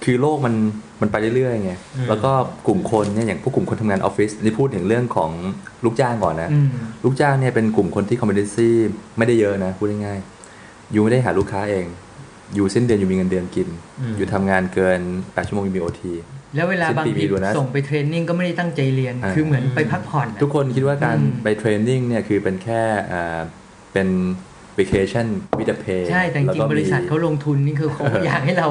คือโลกมันมันไปเรื่อยๆไงแล้วก็กลุ่มคนเนี่ยอย่างพวกกลุ่มคนทำงานออฟฟิศนี่พูดถึงเรื่องของลูกจ้างก่อนนะอืมลูกจ้างเนี่ยเป็นกลุ่มคนที่ competency ไม่ได้เยอะนะ พูดง่ายๆยูไม่ได้หาลูกค้าเอง อยู่สิ้นเดือนอยู่มีเงินเดือนกิน อยู่ทำงานเกิน8ชั่วโมงอยู่มีโอทีแล้วเวลาสิ้นบางปีทีมีดูนะส่งไปเทรนนิ่งก็ไม่ได้ตั้งใจเรียนอ่าคือเหมือนไปพักผ่อนอะทุกคนคิดว่าการอืมไปเทรนนิ่งเนี่ยคือเป็นแค่อ่าเป็น vacation with a pay ใช่ แต่จแล้วริงก็ๆบริษัทเขาลงทุนนี่คือเขาอยากให้เรา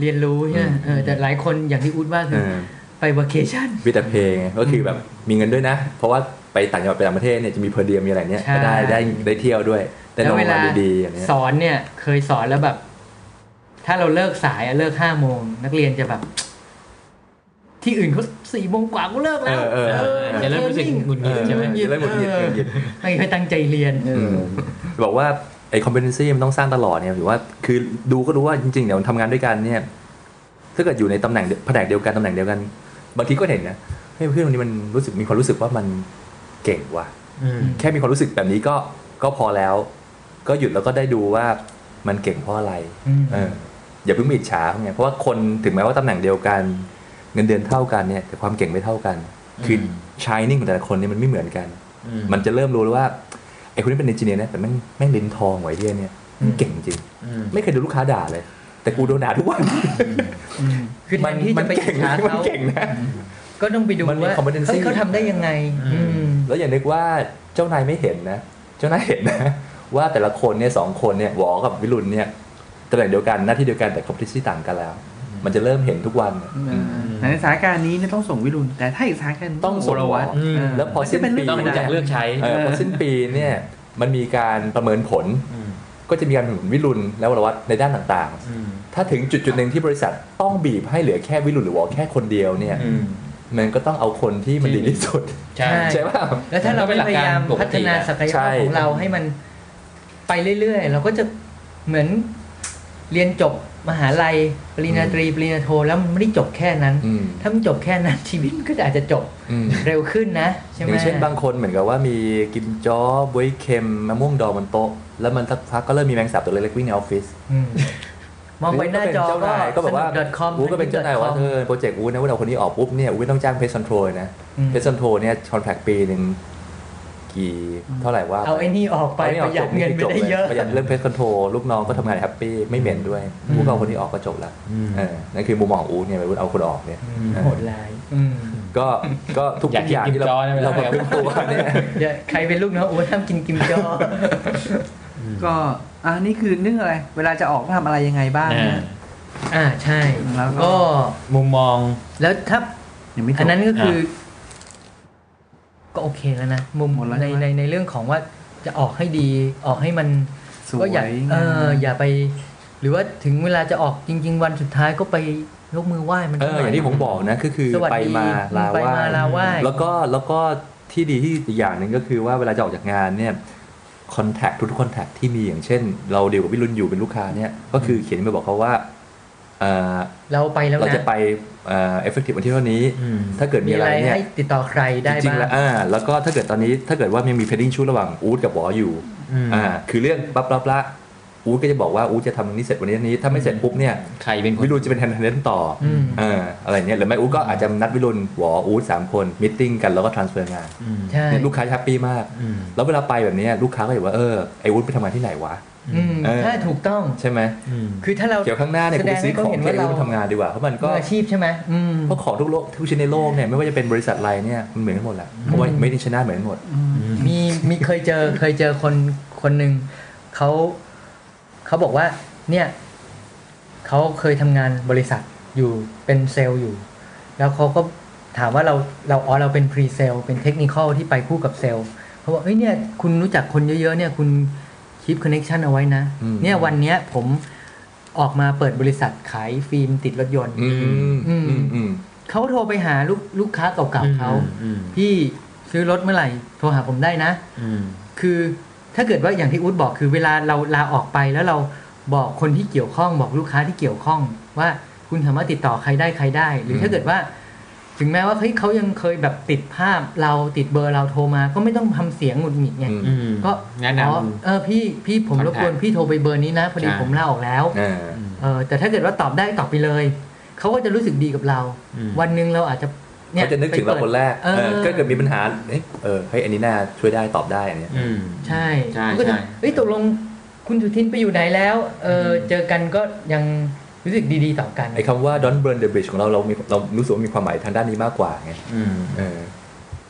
เรียนรู้ใช่ไหมอืมเออแต่หลายคนอย่างที่อูดว่าคือเออไปว a เคชั่น with a pay ไงก็คือแบบมีเงินด้วยนะ เพราะว่าไปต่างจังหวัดไปต่างประเทศเนี่ยจะมีเพอร์เดียมีอะไรเนี่ยใช่ก็ได้ได้ได้เที่ยวด้วยได้นแล้อวนเวมาลาดีๆอย่างเนี้ยสอนเนี่ยเคยสอนแล้วแบบ ถ้าเราเลิกสายอะเลิกห้าโมงนักเรียนจะแบบ ที่อื่นเขาสี่โมงกว่าก็เลิกเอแล้วอเออเออจะเริ่มรู้สึกหงุดหงิดใช่ไหมจะเริ่มหงุดหงิดหงุดหงิดไม่เคยตั้งใจเรียนอืมบอกว่าไอ้ competency มันต้องสร้างตลอดเนี่ยถือว่าคือดูก็รู้ว่าจริงๆเดี๋ยวทำงานด้วยกันเนี่ยถ้าเกิดอยู่ในตำแหน่งเดียวแผนกเดียวกันตำแหน่งเดียวกัน บางทีก็เห็นนะให้ยเพื่อนคนนี้มันรู้สึกมีความรู้สึกว่ามันเก่งว่ะอืมแค่มีความรู้สึกแบบนี้ก็ก็พอแล้ว ก็หยุดแล้วก็ได้ดูว่ามันเก่งเพราะอะไร อืมเอออย่าเพิ่งไปอิจฉาเขาไงเพราะว่าคนถึงแม้ว่าตำแหน่งเดียวกัน เงินเดือนเท่ากันเนี่ยแต่ความเก่งไม่เท่ากัน คือ shining ของแต่ละคนเนี่ยมันไม่เหมือนกันอืมมันจะเริ่มรู้แล้วว่าไอ้คนนี้เป็นเอนจิเนียร์นะแต่แม่งแม่งลิ้นทองไว้เดียเนี่ยแม่งเก่งจริงอืมไม่เคยโดนลูกค้าด่าเลย แต่กูโดนด่าทุกวันคือแทนที่จะไปมัอิจฉามันเขาเก่งนะก็ต้องไปดูมันมีว่า competency เฮ้ยเขาทำได้ยังไงอืมอืมแล้วอย่านึกว่าเจ้านายไม่เห็นนะ เจ้านายเห็นนะ ว่าแต่ละคนเนี่ยสองคนเนี่ยหวอกับวิรุณเนี่ย ตำแหน่งเดียวกันหน้าที่เดียวกันแต่ competency ต่างกันแล้ว มันจะเริ่มเห็นทุกวันในสถานการณ์นี้เนี่ยต้องส่งวิรุณแต่ถ้าอีกสถานการณ์ต้องส่งวรวัตรอืมเออแล้วพอสิ้นปีต้องรู้จักเลือกใช้เออพอสิ้นปีเนี่ยมันมีการประเมินผลอืมก็จะมีการประเมินผลวิรุณและวรวัตรในด้านต่างอืมๆถ้าถึงจุดจุดๆหนึ่งที่บริษัทต้องบีบให้เหลือแค่วิรุณหรือวอแค่คนเดียวเนี่ยอืมมันก็ต้องเอาคนที่มันดีที่สุดใช่ใช่ใช่ป่ะแล้วถ้าเราไม่พยายามพัฒนาศักยใช่ภาพของเราให้มันไปเรื่อยๆ เราก็จะเหมือน เรียนจบมหาลัยปริญญาตรีปริญญาโทแล้วมันไม่ได้จบแค่นั้นอืมถ้ามันจบแค่นั้นชีวิตมันก็อาจจะจบอืมเร็วขึ้นนะใช่ไหมอย่างเช่นบางคนเหมือนกับว่ามีกิมจ้อบวยเค็มมะม่วงดองบนโต๊ะ แล้วมันสักพักก็เริ่มมีแมงสาบตัวเล็กๆวิ่งในออฟฟิศอืมมองไปหน้าจอเจ้านายก็แบบว่าสนุก .com วูก็เป็นเจ้านายว่าเออโปรเจกต์วูนะว่าเราคนนี้ออกปุ๊บเนี่ยวูต้องจ้าง pest control นะอืม pest control เนี่ย contract ปีหนึ่ง กี่เท่าไหร่ว่าเอาไอ้นี่ออกไปเอาประหยัดเงินไปได้เยอะประหยัดเรื่อง pest control ลูกน้องก็ทำงานแฮปปี้ไม่เหม็นด้วยวูก็เอาคนนี้ออกก็จบละอืมเออนั่นคือมุมมองของอูเนี่ยวูเอาคนออกเนี่ยอืมโหดร้ายอืมก็ก็ทุกอยากกินอย่างที่เรากิมจ้อนะเวลาเราประพฤติตัวเนี่ยเดี๋ยวใครเป็นลูกน้องโอ้ห้ามกินกิมจอก็อ่านี่คือเรื่องอะไร เวลาจะออกต้องทำอะไรยังไงบ้างอ่าเนี่ยอ่าใช่แล้วก็ก็มุมมองแล้วถ้ายังไม่จอันบนั้นก็คือ ก็โอเคแล้วนะมุมหมดแล้วในใช่ไหมในในเรื่องของว่าจะออกให้ดีออกให้มันสวยก็อย่าเอออย่าไป หรือว่าถึงเวลาจะออกจริง ๆ วันสุดท้ายก็ไปยกมือไหว้มันเอออย่างที่ผมบอกนะก็คือสวัสไปดีมาลาไปไหว้มาลาไหว้แล้วก็แล้วก็ที่ดีที่อีกอย่างหนึ่งก็คือว่าเวลาจะออกจากงานเนี่ยคอนแทคทุกคอนแทคที่มีอย่างเช่น เราเดียวกับวิรุณอยู่เป็นลูกค้าเนี่ยก็คือเขียนไปบอกเขาว่าเอ่อเราไปแล้วเรานะจะไป เอ่อ effective วันที่เท่านี้อืมถ้าเกิดมีมีอะอะไรไรเนี่ยให้ติดต่อใครได้จริงบ้างๆแล้วอ่าแล้วก็ถ้าเกิดตอนนี้ถ้าเกิดว่ายังมี pending ชุดระหว่างอู๊ดกับหวออยู่อืมอ่าคือเรื่องปั๊บปั๊บละอู๊ดก็จะบอกว่าอู๊ดจะทำอันนี้เสร็จวันนี้อันนี้ ถ้าไม่เสร็จปุ๊บเนี่ยใครเป็นคนวิรุณจะเป็นแทนแทนต่อออืมเอออะไรเงี้ยหรือไม่อู๊ดก็อาจจะนัดวิรุณหวออู๊ดสามคน meeting กันแล้วก็ transfer งานอืมใช่เนี่ยลูกค้า happy มากอืมแล้วเวลาไปแบบเนี้ยลูกค้าก็จะบอกว่าเออไอ้อู๊ดไปทำงานที่ไหนวะอืมเออ ถ้าถูกต้องใช่ไหมอืมคือถ้าเราเกี่ยวข้างหน้าเนี่ยคุณไปซื้อของแสดงให้เขาเห็นที่ว่าเราเราทำงานดีกว่าเพราะมันก็มืออาชีพใช่ไหมอืมเพราะของทุกโลกทุกชิ้นในโลกเนี่ยไม่ว่าจะเป็นบริษัทอะไรเนี่ยมันเหมือนกันหมดแหละเพราะว่าไม่ได้ชนะเหมือนกันหมดมีมีเคยเจอเคยเจอคนคนหนึ่งเขาเขาบอกว่าเนี่ยเขาเคยทำงานบริษัทอยู่เป็นเซลล์อยู่ แล้วเขาก็ถามว่าเราเราอ๋อเราเป็น presale เป็น technical ที่ไปคู่กับเซลล์เขาบอกเฮ้ยเนี่ยคุณรู้จักคนเยอะๆเนี่ยคุณ keep connection เอาไว้นะอืมเนี่ยวันเนี้ยผมออกมาเปิดบริษัทขายฟิล์มติดรถยนต์อืมอือืมมอืมเขาโทรไปหาลูกลูกค้าเก่าๆเขาอืมพี่ซื้อรถเมื่อไหร่ โทรหาผมได้นะอืมคือถ้าเกิดว่าอย่างที่อู๊ดบอกคือเวลาเราลาออกไปแล้วเราบอกคนที่เกี่ยวข้องบอกลูกค้าที่เกี่ยวข้อง ว่าคุณสามารถติดต่อใครได้ใครได้ หรือถ้าเกิดว่า ถึงแม้ว่าเฮ้ยเขายังเคยแบบติดภาพเราติดเบอร์เราโทรมา ก็ไม่ต้องทำเสียงหงุดหงิดไงอืมอืมก็แนะนอ๋อเออพี่พี่ผมรบกวน Contact พี่โทรไปเบอร์นี้นะพอดีใช่ผมลาออกแล้วอ่าำเออแต่ถ้าเกิดว่าตอบได้ตอบไปเลยเขาก็จะรู้สึกดีกับเราอืมวันหนึ่งเราอาจจะเขาจะนึกถึงเราคนแรกเออเออก็เกิดมีปัญหาเอ๊ะเออเฮ้ยอันนี้น่าช่วยได้ตอบได้อันเนี้ยอืมใช่ใช่มันก็จะใช่เฮ้ยตกลงคุณสุทินไปอยู่ไหนแล้ว เอออมเจอกันก็ยัง รู้สึกดีๆต่อกันไอ้คำว่า don't burn the bridge ของเราเรามีเรารู้สึกว่ามีความหมายทางด้านนี้มากกว่าไงอืมเออ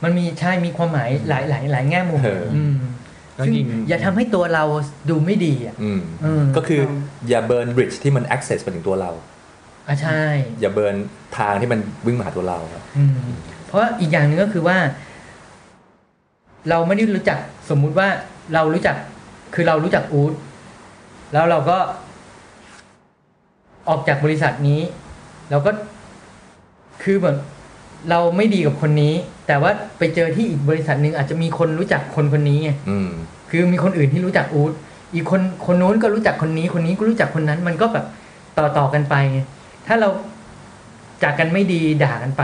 มันมีใช่มีความหมายหลายหลายหลายแง่มุมเอออืมแล้วซึ่งจริงอย่าทำให้ตัวเราดูไม่ดีอะอืมเออก็คืออย่า burn bridge ที่มัน access มาถึงตัวเราอะใช่ อย่า burn ทางที่มันวิ่งมาหาตัวเราอืมเพราะอีกอย่างหนึ่งก็คือว่า เราไม่ได้รู้จักสมมุติว่าเรารู้จัก คือเรารู้จักอูดแล้วเราก็ ออกจากบริษัทนี้ เราก็คือเหมือนเราไม่ดีกับคนนี้ แต่ว่าไปเจอที่อีกบริษัทหนึ่งอาจจะมีคนรู้จักคนคนนี้ไงอืมคือมีคนอื่นที่รู้จักอูดอีกคนคนนู้นก็รู้จักคนนี้ คนนี้ก็รู้จักคนนั้น มันก็แบบต่อต่อกันไปไงถ้าเราจากกันไม่ดีด่ากันไป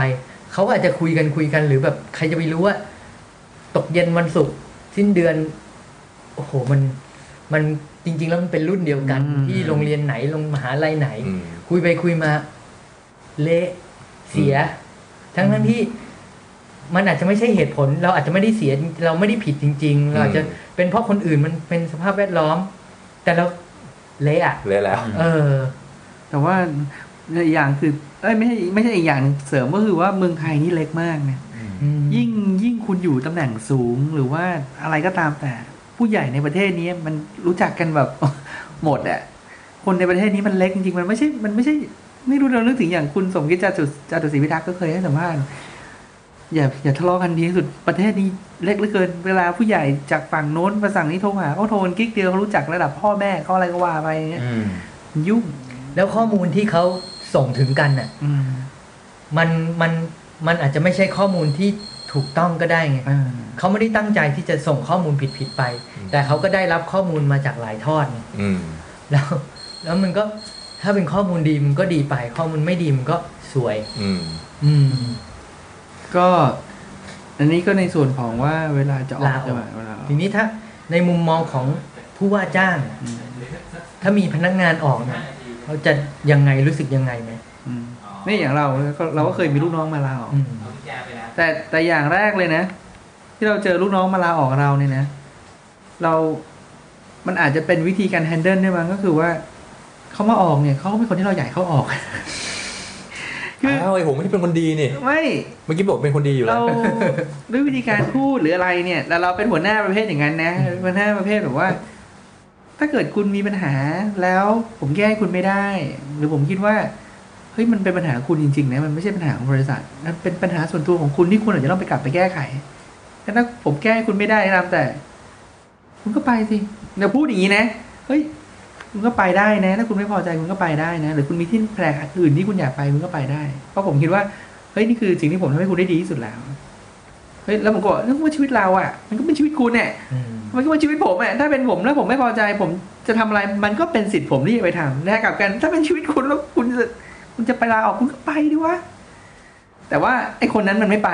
เขาอาจจะคุยกันคุยกันหรือแบบใครจะไปรู้ว่า ตกเย็นวันศุกร์สิ้นเดือน โอ้โหมันมัน จริง ๆ แล้วมันเป็นรุ่นเดียวกันอืมที่โรงเรียนไหนโรงมหาลัยไหนอืมคุยไปคุยมา เละเสีย ทั้งทั้งที่มันอาจจะไม่ใช่เหตุผล เราอาจจะไม่ได้เสียเราไม่ได้ผิดจริง ๆ เราอาจจะเป็นเพราะคนอื่นมันเป็นสภาพแวดล้อม แต่เราเละอะเลยแล้ว เออ แต่ว่าอีกอย่างคือเอ้ยไม่ใช่ไม่ใช่อีกอย่างหนึ่งเสริมก็คือว่าเมืองไทยนี่เล็กมากนะอืมยิ่งยิ่งคุณอยู่ตำแหน่งสูงหรือว่าอะไรก็ตามแต่ ผู้ใหญ่ในประเทศนี้มันรู้จักกันแบบหมดอะคนในประเทศนี้มันเล็กจริงๆมันไม่ใช่ มันไม่ใช่ ไม่รู้เรานึกถึงอย่างคุณสมคิดจาตุจาตุศรีพิทักษ์ก็เคยให้สัมภาษณ์อย่าอย่าทะเลาะกันดีที่สุดประเทศนี้เล็กเหลือเกิน เวลาผู้ใหญ่จากฝั่งโน้นมาสั่งนี้โทรหาเขาโทรกันกิ๊กเดียวเขารู้จักระดับพ่อแม่เขาอะไรก็ว่าไปเนี่ยอืมมันยุ่ง แล้วข้อมูลที่เขาส่งถึงกันอะอืมมันมันมันอาจจะไม่ใช่ข้อมูลที่ ถูกต้องก็ได้ไงอ่าเขาไม่ได้ตั้งใจที่จะส่งข้อมูลผิดๆไป แต่เขาก็ได้รับข้อมูลมาจากหลายทอดไงอืมแล้ว แล้วมันก็ถ้าเป็นข้อมูลดีมันก็ดีไป ข้อมูลไม่ดีมันก็สวย อืม อืม ก็อันนี้ก็ในส่วนของว่าเวลาจะออกลาออกใช่ไหมเวลาออกทีนี้ถ้าในมุมมองของผู้ว่าจ้าง ถ้ามีพนักงานออกเนี่ยเขาจะยังไงรู้สึกยังไงไหมอืมนี่อย่างเราก็เราก็เคยมีลูกน้องมาลาออกอืม แต่แต่อย่างแรกเลยนะ ที่เราเจอลูกน้องมาลาออกเราเนี่ยนะ เรามันอาจจะเป็นวิธีการแฮนเดิลได้มั้งก็คือว่าเขามาออกเนี่ยเขาก็เป็นคนที่เราอยากให้เขาออกคืออ้าวไอ้ผมไม่ได้เป็นคนดีนี่ไม่เมื่อกี้บอกเป็นคนดีอยู่แล้เราวด้วยวิธีการพูดหรืออะไรเนี่ยแต่เราเป็นหัวหน้าประเภทอย่างนั้นนะหัวหน้าประเภทแบบว่า ถ้าเกิดคุณมีปัญหาแล้วผมแก้ให้คุณไม่ได้ หรือผมคิดว่า เฮ้ยมันเป็นปัญหาคุณจริงๆนะมันไม่ใช่ปัญหาของบริษัทมันเป็นปัญหาส่วนตัวของคุณที่คุณอาจจะต้องไปกลับไปแก้ไขแต่ถ้าผมแก้ให้คุณไม่ได้ก็ตามแต่ คุณก็ไปสิเดี๋ยวพูดอย่างนี้นะเฮ้ยคุณก็ไปได้นะ ถ้าคุณไม่พอใจคุณก็ไปได้นะ หรือคุณมีที่แปลกอื่นที่คุณอยากไปคุณก็ไปได้ เพราะผมคิดว่าเฮ้ยนี่คือสิ่งที่ผมทำให้คุณได้ดีที่สุดแล้วเฮ้ยแล้วผมก็บอกนั่นก็ว่าชีวิตเราอะ มันก็เป็นชีวิตคุณเนี่ยอืมมันก็เป็นชีวิตผมอะถ้าเป็นผมแล้วผมไม่พอใจ ผมจะทำอะไรมันก็เป็นสิทธิ์ผมที่จะไปทำนะกลับกัน ถ้าเป็นชีวิตคุณแล้วคุณจะ คุณจะไปลาออกคุณก็ไปดิวะแต่ว่าไอ้คนนั้นมันไม่ไป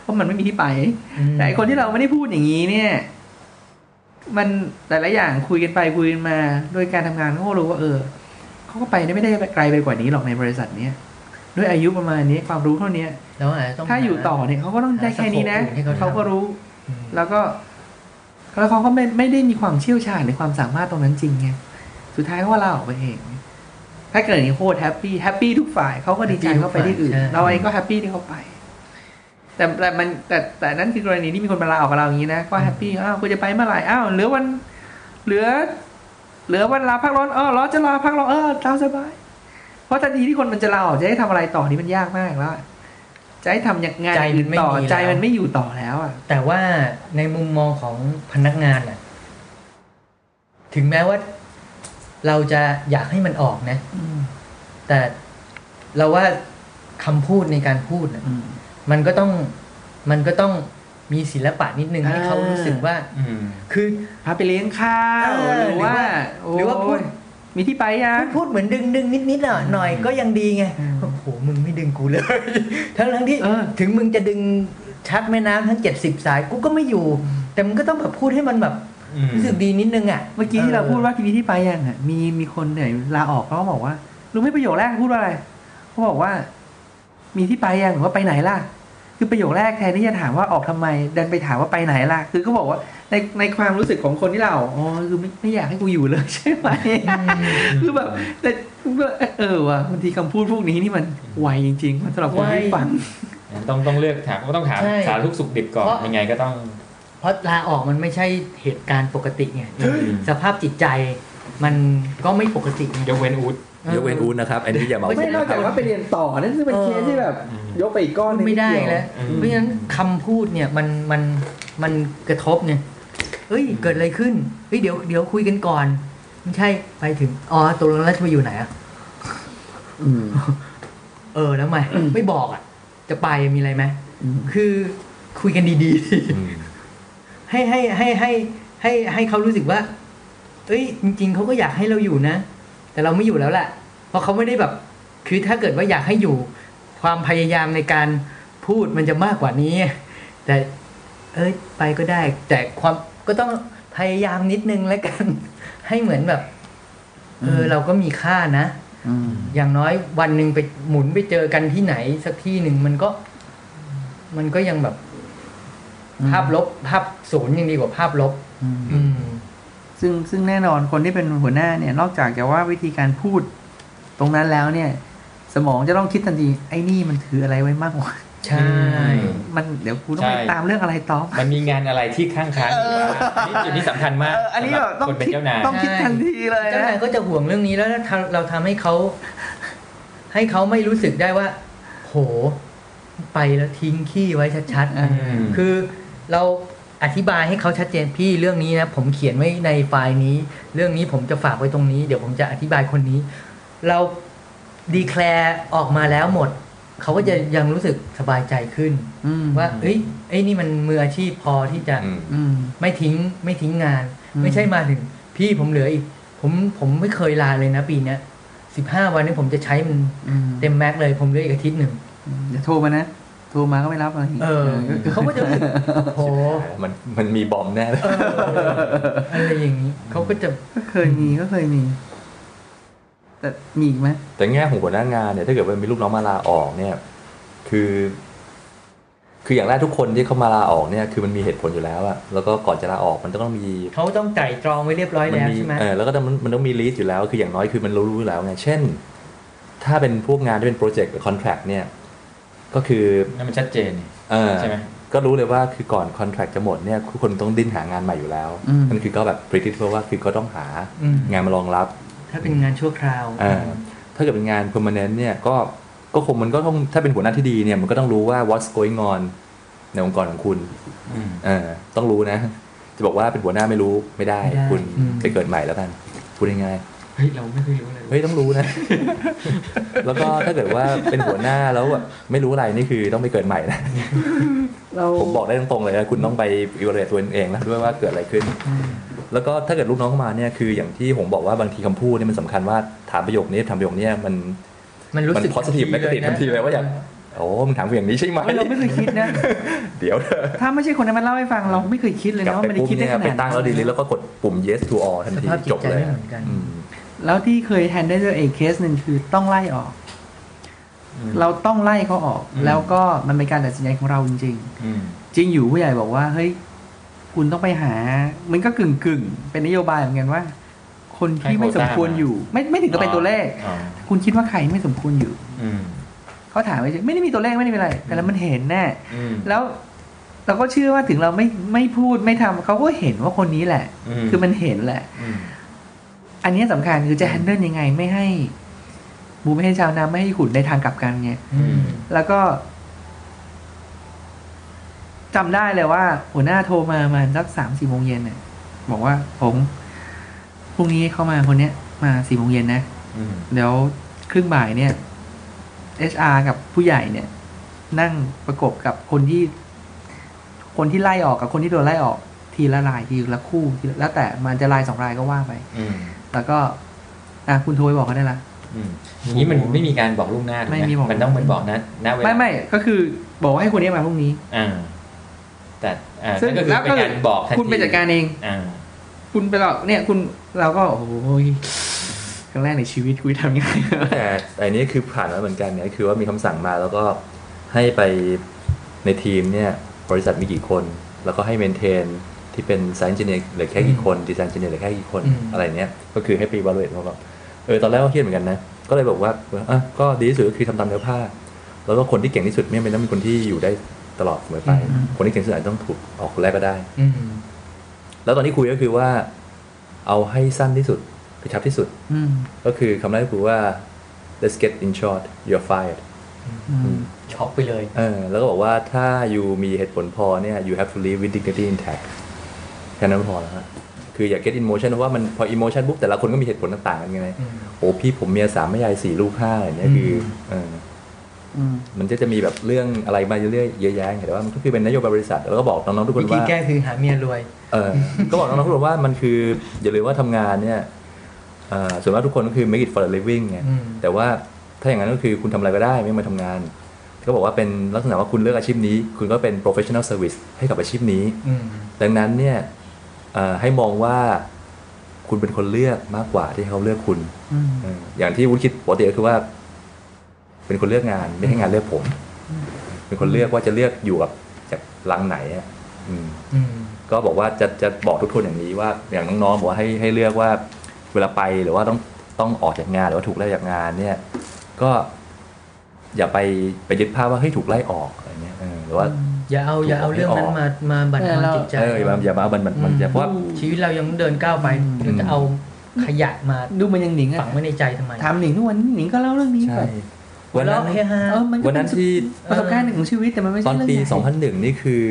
เพราะมันไม่มีที่ไป แต่ไอ้คนที่เราไม่ได้พูดอย่างนี้เนี่ย มันหลายๆอย่างคุยกันไปคุยกันมา โดยการทำงานเขาก็รู้ว่าเออเขาก็ไปได้ไม่ได้ไกลไปกว่านี้หรอกในบริษัทเนี้ยด้วยอายุประมาณนี้ความรู้เท่านี้แล้วอาจจะต้องถ้าอยู่ต่อเนี่ยเขาก็ต้องได้แค่นี้นะหาสโคปอื่นให้เขาทำเขาก็รู้อืมแล้วก็แล้วเขาก็ไม่ไม่ได้มีความเชี่ยวชาญในความสามารถตรงนั้นจริงไงสุดท้ายเขาก็ลาออกไปเอง ถ้าเกิดอย่างนี้โคตร happy happy ทุกฝ่ายเขาก็ดีใจ Happy เขาไปที่อื่นทุกฝ่ายใช่เราเองก็ happy ที่เขาไป แต่แต่มันแต่แต่นั่นคือกรณีที่มีคนมาลาออกกับเราอย่างนี้นะก็ happy อ้าวคุณจะไปเมื่อไหร่อ้าวเหลือวัน เหลือ เหลือวันลาพักร้อนเออร้อนจะลาพักร้อนเออตามสบาย เพราะทันทีที่คนมันจะลาออกจะให้ทำอะไรต่อนี่มันยากมากแล้วอะจะให้ทำอย่างงานใจอื่มันนไม่ต่อมีใจแล้วมันไม่อยู่ต่อแล้วอะแต่ว่าในมุมมองของพนักงานน่ะ ถึงแม้ว่า เราจะอยากให้มันออกนะแต่เราว่าคำพูดในการพูดน่ะมันก็ต้องมันก็ต้องมีศิลปะนิดนึงให้เขารู้สึกว่าอืมคือพาไปเลี้ยงข้าวเออหรือว่าหรือว่าพูดโยมีที่ไปยังพูดเหมือนดึงดึงนิดนิดๆหน่อยหน่อยก็ยังดีไงอืมโอ้โหมึงไม่ดึงกูเลย ทั้งทั้งที่เออถึงมึงจะดึงชักแม่น้ำทั้งเจ็ดสิบสายกูก็ไม่อยู่ แต่มึงก็ต้องแบบพูดให้มันแบบอืม รู้สึกดีนิดนึงอะเมื่อกี้ที่เราพูดว่ามีที่ไปยังอะมีมีคนเนี่ยลาออกเขาก็บอกว่ารู้ไหมประโยคแรกพูดว่าอะไรเขาบอกว่า มีที่ไปยังหรือว่าไปไหนล่ะ คือประโยคแรกแทนที่จะถามว่าออกทำไม ดันไปถามว่าไปไหนล่ะ คือเขาบอกว่าในในความรู้สึกของคนที่เราออกอ๋อคือไม่ไม่อยากให้กูอยู่เลยใช่ไหมคือแบบแต่เออว่ะบางทีคำพูดพวกนี้นี่มันไวจริงๆมันสำหรับคนที่ไวฟังต้องต้องเลือกถามก็ต้องถามใช่สารทุกข์สุขดิบก่อนเพราะยังไงก็ต้อง เพราะลาออกมันไม่ใช่เหตุการณ์ปกติไงอืมสภาพจิตใจมันก็ไม่ปกติไงยกเว้นอูดยกเว้นอูดนะครับอันนี้อย่ามาไม่นอกจากว่าไปเรียนต่อนั่นซึ่งเป็นเคสที่แบบอืมยกไปอีกก้อนหนึงไม่ได้เยวแล้วอืมเพราะฉะนั้นคำพูดเนี่ยมันมันมันกระทบเนี่ยเอ้ยเกิดอะไรขึ้นเฮ้ยเดี๋ยวเดี๋ยวคุยกันก่อนไม่ใช่ไปถึงอ๋อตกลงแล้วจะไปอยู่ไหนอะอืมเออแล้วไงไม่บอกอะ จะไปมีอะไรไหมอืมคือคุยกันดีๆอืม ให้ให้ให้ให้ให้ให้เขารู้สึกว่า เอ้ย จริง ๆเขาก็อยากให้เราอยู่นะ แต่เราไม่อยู่แล้วแหละเพราะเขาไม่ได้แบบ คือถ้าเกิดว่าอยากให้อยู่ ความพยายามในการพูดมันจะมากกว่านี้ แต่ เอ้ย ไปก็ได้ แต่ความก็ต้องพยายามนิดนึงแล้วกัน ให้เหมือนแบบ เออ เราก็มีค่านะอืมอย่างน้อยวันหนึ่งไปหมุนไปเจอกันที่ไหน สักที่หนึ่งมันก็ มันก็ยังแบบ ภาพลบภาพศูนย์ยังดีกว่าภาพลบอืมอืมซึ่งซึ่งแน่นอนคนที่เป็นหัวหน้าเนี่ย นอกจากจะว่าวิธีการพูดตรงนั้นแล้วเนี่ย สมองจะต้องคิดทันทีไอ้นี่มันถืออะไรไว้มากกว่าใช่ มันเดี๋ยวกูต้องไปใช่ตามเรื่องอะไรต่อ มันมีงานอะไรที่ข้างค้างอยู่บ้างนี่จุดนี้สำคัญมากเอออันนี้แบบต้องคนเป็นคิดเจ้านายต้องคิดทันทีเลยเจ้านะนายก็จะห่วงเรื่องนี้แล้วถ้าเราทำให้เขา ให้เขาไม่รู้สึกได้ว่า โห ไปแล้วทิ้งขี้ไว้ชัดอืมๆคือ เราอธิบายให้เขาชัดเจนพี่เรื่องนี้นะผมเขียนไว้ในไฟล์นี้ เรื่องนี้ผมจะฝากไว้ตรงนี้ เดี๋ยวผมจะอธิบายคนนี้ เราดีแคลร์ออกมาแล้วหมด เขาก็จะยังรู้สึกสบายใจขึ้นอืมว่า เอ้ยไอ้ยนี่มันมืออาชีพพอที่จะอืมอืมไม่ทิ้งไม่ทิ้งงานอืมไม่ใช่มาถึง พี่ผมเหลืออีก ผมผมไม่เคยลาเลยนะปีเนี้ยสิบห้าวันนี้ผมจะใช้มันอืมเต็มแม็กซ์เลย ผมเหลืออีกอาทิตย์หนึ่งเดี๋ยวโทรมานะ โทรมาก็ไม่รับอะไรย่างงี้เออเขาก็จะรู้สึกโหมันมันมีบอมแน่เลยเอออะไรอย่างนี้เขาก็จะก็เคยมีก็เคยมี แต่มีอีกไหมแต่แง่ของหัวหน้างานเนี่ยถ้าเกิดว่ามีลูกน้องมาลาออกเนี่ย คือ คืออย่างแรกทุกคนที่เขามาลาออกเนี่ยคือมันมีเหตุผลอยู่แล้วอะแล้วก็ก่อนจะลาออกมันต้องมีเขาต้องไตร่ตรองไว้เรียบร้อยมัแล้วมีใช่ไหมเออแล้วก็ต้องมันต้องมีลีดอยู่แล้ว คืออย่างน้อยคือมันรู้อยู่แล้วไงเช่น ถ้าเป็นพวกงานที่เป็นโปรเจกต์หรือคอนแท c t เนี่ย ก็คือนั่นมันชัดเจนเออใช่ไหมก็รู้เลยว่าคือก่อนคอนแท c t จะหมดเนี่ยทุกคนต้องดิ้นหางานใหม่อยู่แล้วอืมนั่นคือก็แบบ pretty เพราะว่าคือก็ต้องหาอืมงานมารองรับ ถ้าเป็นงานชั่วคราวอ่าถ้าเกิดเป็นงาน permanent เนี่ยก็ก็คงมันก็ต้องถ้าเป็นหัวหน้าที่ดีเนี่ยมันก็ต้องรู้ว่า what's going on ในองค์กรของคุณอืมเออต้องรู้นะ จะบอกว่าเป็นหัวหน้าไม่รู้ไม่ได้ไม่ได้คุณอืมไปเกิดใหม่แล้วกันพูดง่ายเฮ้ยเราไม่เคยรู้เลยๆเฮ้ยต้องรู้นะ แล้วก็ถ้าเกิดว่าเป็นหัวหน้าแล้วแบบไม่รู้อะไรนี่คือต้องไปเกิดใหม่นะเราผมบอกได้ตรงๆเลยนะคุณต้องไป evaluate ตัวเองแล้วด้วยว่าเกิดอะไรขึ้น แล้วก็ถ้าเกิดลูกน้องเข้ามาเนี่ยคืออย่างที่ผมบอกว่าบางทีคำพูดเนี่ยมันสำคัญว่าถามประโยคนี้ถามประโยคเนี้มันมันรู้สึกมัน positive negative ทันทีเลยว่าอยากโอ้มึงถามกูอย่างนี้ใช่ไหมเราไม่เคยคิดนะ เดี๋ยวเถอะถ้าไม่ใช่คนนั้นมาเล่าให้ฟังเราไม่เคยคิดเลยกลับนะว่าไปมันจะปุ๊บคิดได้เนี่ยขไปนาดตั้งแล้วดีลิแล้วก็กดปุ่ม yes to all ทันสทีภาพจิจตบใจเลย แล้วที่เคยแทนได้ด้วยเอกเคสหนึ่งคือต้องไล่ออกอืมเราต้องไล่เขาออกอืมแล้วก็มันเป็นการตัดสินใจของเราจริงอืมๆจริงอยู่ผู้ใหญ่บอกว่าเฮ้ยคุณต้องไปหา มันก็กึ่งกึ่งๆเป็นนโยบายเหมือนกันว่า คนที่ไม่สมควรอยู่ ไม่ไม่ถึงกับเป็นตัวเลขอ๋อคุณคิดว่าใครไม่สมควรอยู่ อืมเขาถามไม่ไม่ได้มีตัวเลขไม่ได้มีอะไร แต่แล้วมันเห็นแน่อืมแล้วเราก็เชื่อว่าถึงเราไม่ไม่พูดไม่ทำเขาก็เห็นว่าคนนี้แหละอืมคือมันเห็นแหละ อืมอันนี้สำคัญคือจะแฮนเดิลยังไงไม่ให้บูไม่ให้ชาวนาไม่ให้ขุนในทางกลับกันไงอืมแล้วก็จำได้เลยว่า หัวหน้าโทรมามาสักสามสี่โมงเย็นเนี่ยบอกว่าผมพรุ่งนี้เข้ามาคนเนี้ย มาสี่โมงเย็นนะอืมเดี๋ยวครึ่งบ่ายเนี่ย HR กับผู้ใหญ่เนี่ย นั่งประกบกับคนที่ คนที่ไล่ออกกับคนที่โดนไล่ออก ทีละรายทีละคู่ทีละแล้วแต่มันจะรายสองรายก็ว่าไปอืม แล้วก็ อะคุณโทรไปบอกเขาได้ละ อืมอย่างนี้มันไม่มีการบอกล่วงหน้าถูกไม่ไหมมีบอก มันต้องเป็นบอกนะณเวลาไม่ไม่ก็คือบอกว่าให้คนนี้มาพรุ่งนี้ อ่า แต่อ่าซึ่งนั่นก็คือแล้วเป็นการบอกทันทีคุณไปจัดการเอง อ่า คุณไปหรอกเนี่ยคุณเราก็โอ้โหครั้งแรกในชีวิตคุยทำยังไง แต่อันนี้คือผ่านมาเหมือนกันเนี่ยคือว่ามีคำสั่งมาแล้วก็ให้ไปในทีมเนี่ยบริษัทมีกี่คน แล้วก็ให้เมนเทน ที่เป็น Science Engineer เหลือแค่กี่คนดีไซน์ Engineer เหลือแค่กี่คนอืมอะไรเนี้ยก็คือให้ไป evaluate เขาก็เออตอนแรกก็เครียดเหมือนกันนะ ก็เลยบอกว่าอะก็ดีที่สุดก็คือทำตามเนื้อผ้า แล้วก็คนที่เก่งที่สุดไม่เป็นต้องเป็นคนที่อยู่ได้ตลอดเสมอไปอืมคนที่เก่งที่สุดอาจจะต้องถูกออกคนแรกก็ได้อืมแล้วตอนที่คุยก็คือว่า เอาให้สั้นที่สุดกระชับที่สุดอืมก็คือคำแรกก็คือว่า let's get in short you're fired อืมช็อกไปเลยเออแล้วก็บอกว่าถ้าอยู่มีเหตุผลพอเนี่ย you have to live with dignity intact แค่นั้นพอแล้วฮะคืออย่า get emotion เพราะว่ามันพอ emotion ปุ๊บแต่ละคนก็มีเหตุผลต่างๆกันไงอืมโอ้พี่ผมเมียสามแม่ยายสี่ลูกห้าอะไรเนี่ยคือเอออืมมันจะจะมีแบบเรื่องอะไรมาเรื่อยๆเยอะแยะแต่ว่ามันก็คือเป็นนโยบายบริษัทแล้วก็บอกน้องๆทุกควินธีว่าแก้คือหาเมียรวยเออก็บอกน้องๆทุกคนว่ามันคืออย่าลืมว่าทำงานเนี่ยเอ่อส่วนมากทุกคนก็คือ make it for a living ไงอืมแต่ว่าถ้าอย่างนั้นก็คือคุณทำอะไรก็ได้ไม่มาทำงานก็บอกว่าเป็นลักษณะว่าคุณเลือกอาชีพนี้ คุณก็เป็น professional service ให้กับอาชีพนี้อืมดังนั้นเนี่ยเอ่อ ให้มองว่าคุณเป็นคนเลือกมากกว่าที่เขาเลือกคุณอืมเอออย่างที่วุฒิคิดปกติก็คือว่า เป็นคนเลือกงานไม่ให้งานเลือกผม เป็นคนเลือกว่าจะเลือกอยู่กับจากรังไหนอะอืมอืมก็บอกว่าจะจะบอกทุกคนอย่างนี้ว่า อย่างน้องๆบอกว่าให้ให้เลือกว่าเวลาไปหรือว่าต้องต้องออกจากงานหรือว่าถูกไล่จากงาน เนี่ย ก็อย่าไปไปยึดภาพว่าเฮ้ยถูกไล่ออกอะไรเงี้ยเออหรือว่า อย่าเอาอย่าเอาเรื่องนั้นมามาบั่นทอนจิตใจเอออย่ามาอย่ามาเอามันมันมันจะเพราะว่าชีวิตเรายังเดินก้าวไปเราจะเอาขยะมาดูมันยังหนิงฝัอะงไว้ในใจทำไมถามหนิงทุกวันหนิงก็เล่าเรื่องนี้ใช่แบบวันนั้นหัวเราะเฮฮาเออมันก็วันนั้นเป็นที่ประสบการณ์หนึ่งของชีวิตแต่มันไม่ใช่ตอนเรื่องปีใหญ่2001นี่คือ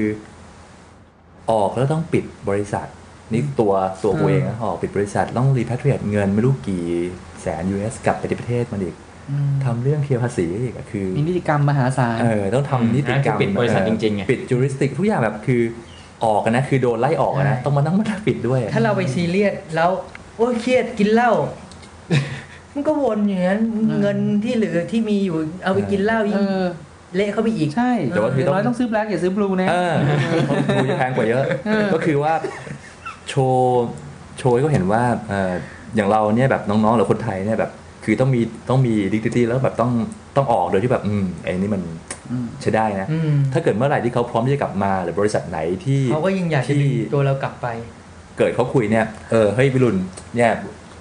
ออกแล้วต้องปิดบริษัท นี่ตัวตัวกูเองนะออกปิดบริษัทต้องรี p a t r i a t e เงินไม่รู้กี่แสน US กลับไปที่ประเทศมันอีกอืม ทำเรื่องเคลียร์ภาษีอีกอะคือมีนิติกรรมมหาศาลเออต้องทำนิติกรรมคือปิดบริษัทเออจริงๆไงปิด juristic ทุกอย่างแบบคือออกกันนะคือโดนไล่ออกอะนะใช่ต้องมานั่งมาปิดด้วย ถ้าเราไปซีเรียสแล้วโอ้ยเครียดกินเหล้ามันก็วนอย่างนั้นเงินที่เหลือที่มีอยู่เอาไปกินเหล้าเอยิ่งอเละเข้าไปอีกใช่แต่ว่าคืออย่างต้องน้อยต้องซื้อแบล็กอย่าซื้อบลูนะเออเพราะดูจะแพงกว่าเยอะเออก็คือว่าโชว์โชว์ให้เขาเห็นว่าเอออย่างเราเนี่ยแบบน้องๆหรือคนไทยเนี่ยแบบ คือต้องมีต้องมีดิจิตี้แล้วแบบต้องต้องออกโดยที่แบบอืมไอ้นี่มันอืมใช้ได้นะอืมถ้าเกิดเมื่อไหร่ที่เขาพร้อมที่จะกลับมาหรือบริษัทไหนที่เขาก็ยิ่งอยากจะดึงตัวเรากลับไป เกิดเขาคุยเนี่ยเออเฮ้ยวิรุณเนี่ย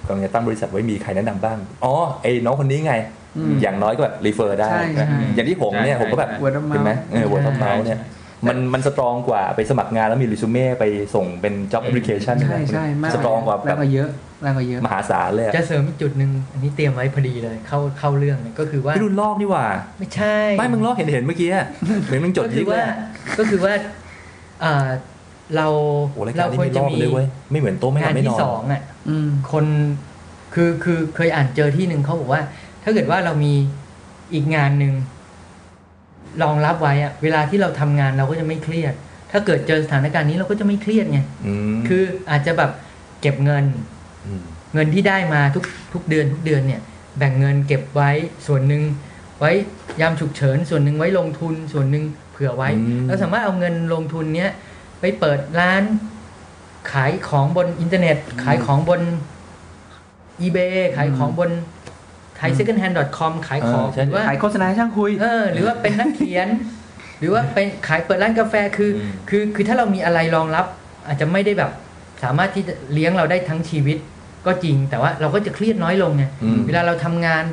กำลังจะตั้งบริษัทไว้มีใครแนะนำบ้างอ๋อไอ้น้องคนนี้ไงอืมอย่างน้อยก็แบบรีเฟอร์ได้ใช่ใช่อย่างที่ผมเนี่ยใช่ผมก็แบบใช่ Word of mouth เห็นไหมเออ word of mouth เนี่ย มันมันสตรองกว่าไปสมัครงานแล้วมีรี s ูเม่ไปส่งเป็น job application ใช่ใช่มากสตรองกว่าแรแบงบกว่าเยอะแรงกว่าเยอะ มหาศาลเลยอะจะเสริมอีกจุดหนึ่งอันนี้เตรียมไว้พอดีเลยเข้าเข้าเรื่องเลยก็คือว่าพี่รุ่นลอกนี่หว่า ไม่ใช่ ไม่มึงลอกเห็นเห็นเมื่อกี้อะเหมือนมึงจดก็คืยิอกเลว่ายอะก็คือว่าอ่าเราโอ้รายกาเรารนี้ควรมีลจะอกมีเลยเว้ยไม่เหมือนโต๊ะไม่หงาลันบไม่นที่อนสองอะอืมคนคือคือเคยอ่านเจอที่หนึ่งเขาบอกว่า ถ้าเกิดว่าเรามีอีกงานหนึ่ง รองรับไว้อะเวลาที่เราทำงานเราก็จะไม่เครียด ถ้าเกิดเจอสถานการณ์นี้เราก็จะไม่เครียดไงอืมคืออาจจะแบบเก็บเงินมเงินที่ได้มาทุกทุกเดือนทุกเดือนเนี่ย แบ่งเงินเก็บไว้ส่วนหนึ่งไว้ยามฉุกเฉินส่วนหนึ่งไว้ลงทุนส่วนหนึ่งเผื่อไว้อืมเราสามารถเอาเงินลงทุนเนี้ยไปเปิดร้าน ขายของบนอินเทอร์เน็ต ขายของบน eBay ขายของบน thaisecondhand.com ขายของเออใช่หรือว่าขายโฆษณาให้ช่างคุยเออหรือว่าเป็นนักเขียน หรือว่าเป็นขายเปิดร้านกาแฟคืออมคือคือถ้าเรามีอะไรรองรับ อาจจะไม่ได้แบบสามารถที่จะเลี้ยงเราได้ทั้งชีวิตก็จริง แต่ว่าเราก็จะเครียดน้อยลงไงอืมเวลาเราทำงาน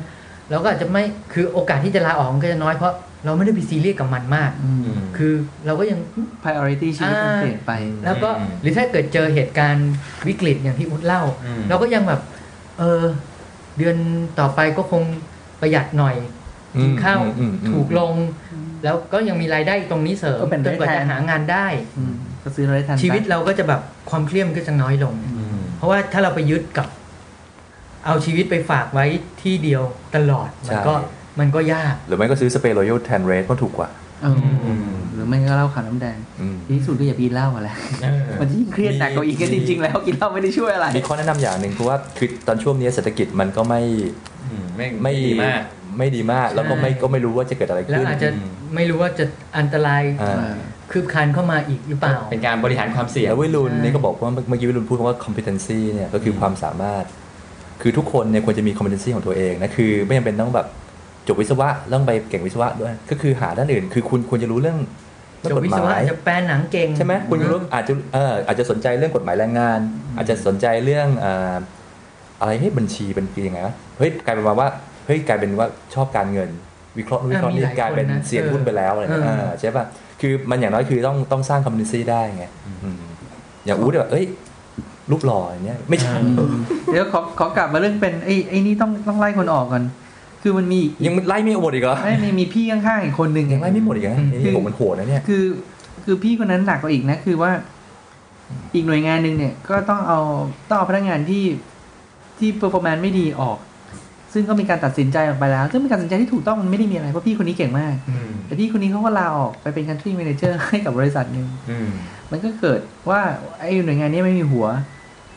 เราก็อาจจะไม่คือโอกาสที่จะลาออกมันก็จะน้อยเพราะเราไม่ได้ไปซีเรียสกับมันมากอืมคือเราก็ยัง priority ชีวิตมันอ่าเปลี่ยนไป แล้วก็อืมหรือถ้าเกิดเจอเหตุการณ์วิกฤตอย่างที่อุดเล่าอืมเราก็ยังแบบ เออ เดือนต่อไปก็คงประหยัดหน่อยอืมกินข้าวอืมอืมอืมถูกลง แล้วก็ยังมีรายได้ตรงนี้เสริมก็เป็นจนกว่าได้แทจะนหางานได้อืมก็ซื้อเราได้ทันชีวิตเราก็จะแบบความเครียดมันก็จะน้อยลงอืมเพราะว่าถ้าเราไปยึดกับ เอาชีวิตไปฝากไว้ที่เดียวตลอดมันก็ใช่มันก็ยาก หรือไม่ก็ซื้อสเปรย์รอยัลแทนเรสก็ถูกกว่าเอออ หรือไม่ก็เหล้าขาวน้ำแดงอืมดีที่สุดก็อย่าพีเหล้าอะแหละมันยิ่งเครียดหนักกว่าอีกก็จริงๆแล้วกินเหล้าไม่ได้ช่วยอะไรมีข้อแนะนำอย่างหนึ่งคือว่าคือตอนช่วงนี้เศรษฐกิจมันก็ไม่อืมไม่ไม่ดีมากไม่ดีมากแล้วก็ไม่ใช่ก็ไม่รู้ว่าจะเกิดอะไรแล้วขึ้นอาจจะไม่รู้ว่าจะอันตรายอ่าคืบคลานเข้ามาอีกหรือเปล่า เป็นการบริหารความเสี่ยงแล้ววิรุณใช่นี่ก็บอกว่าเมื่อกี้วิรุณพูดคำว่า competency เนี่ยก็คือความสามารถ คือทุกคนเนี่ยควรจะมี competency ของตัวเองนะคือไม่จำเป็นต้องแบบจบวิศวะต้องไปเก่งวิศวะด้วย ก็คือหาด้านอื่น คือคุณควรจะรู้เรื่อง เรื่องจบกฎวิหศวะมายอาจจะแปลหนังเก่งใช่ไหมคุณรู้อาจจะเอออาจจะสนใจเรื่องกฎหมายแรงงาน อาจจะสนใจเรื่องอ่าอะไรให้บัญชีเป็นยังไงวะเฮ้ยกลายเป็นมาว่าเฮ้ยกลายเป็นว่าชอบการเงิน วิเคราะห์นู่นวิเคราะห์นี่อะมีหลายกลายเป็นคนนะเสียนหุ้นไปแล้วอะไรเงี้ยเออเออใช่ป่ะคือมันอย่างน้อยคือต้องต้องสร้าง competency ได้ไงอืมอย่างอู๊ดแบบเอ้ยรูปหล่ออย่างเงี้ยไม่ใช่อืมเดี๋ยวขอขอกลับมาเรื่องเป็นไอ้ไอ้นี่ต้องต้องไล่คนออกก่อน คือมันมีอีกยังไล่ไม่หมดอีกเหรอไม่มีมีพี่ข้างๆอีกคนหนึ่งยังไล่ไม่หมดอีกเหรออืมนี่ผมมันโหดนะเนี่ยคือ คือพี่คนนั้นหนักกว่าอีกนะคือว่า อีกหน่วยงานหนึ่งเนี่ย ก็ต้องเอาต้องเอาพนักงานที่ที่ performance ไม่ดีออก ซึ่งก็มีการตัดสินใจออกไปแล้ว ซึ่งเป็นการตัดสินใจที่ถูกต้องมันไม่ได้มีอะไรเพราะพี่คนนี้เก่งมากอืมแต่พี่คนนี้เขาก็ลาออกไปเป็น country manager ให้กับบริษัทหนึ่งอืมมันก็เกิดว่าไอ้หน่วยงานนี้ไม่มีหัว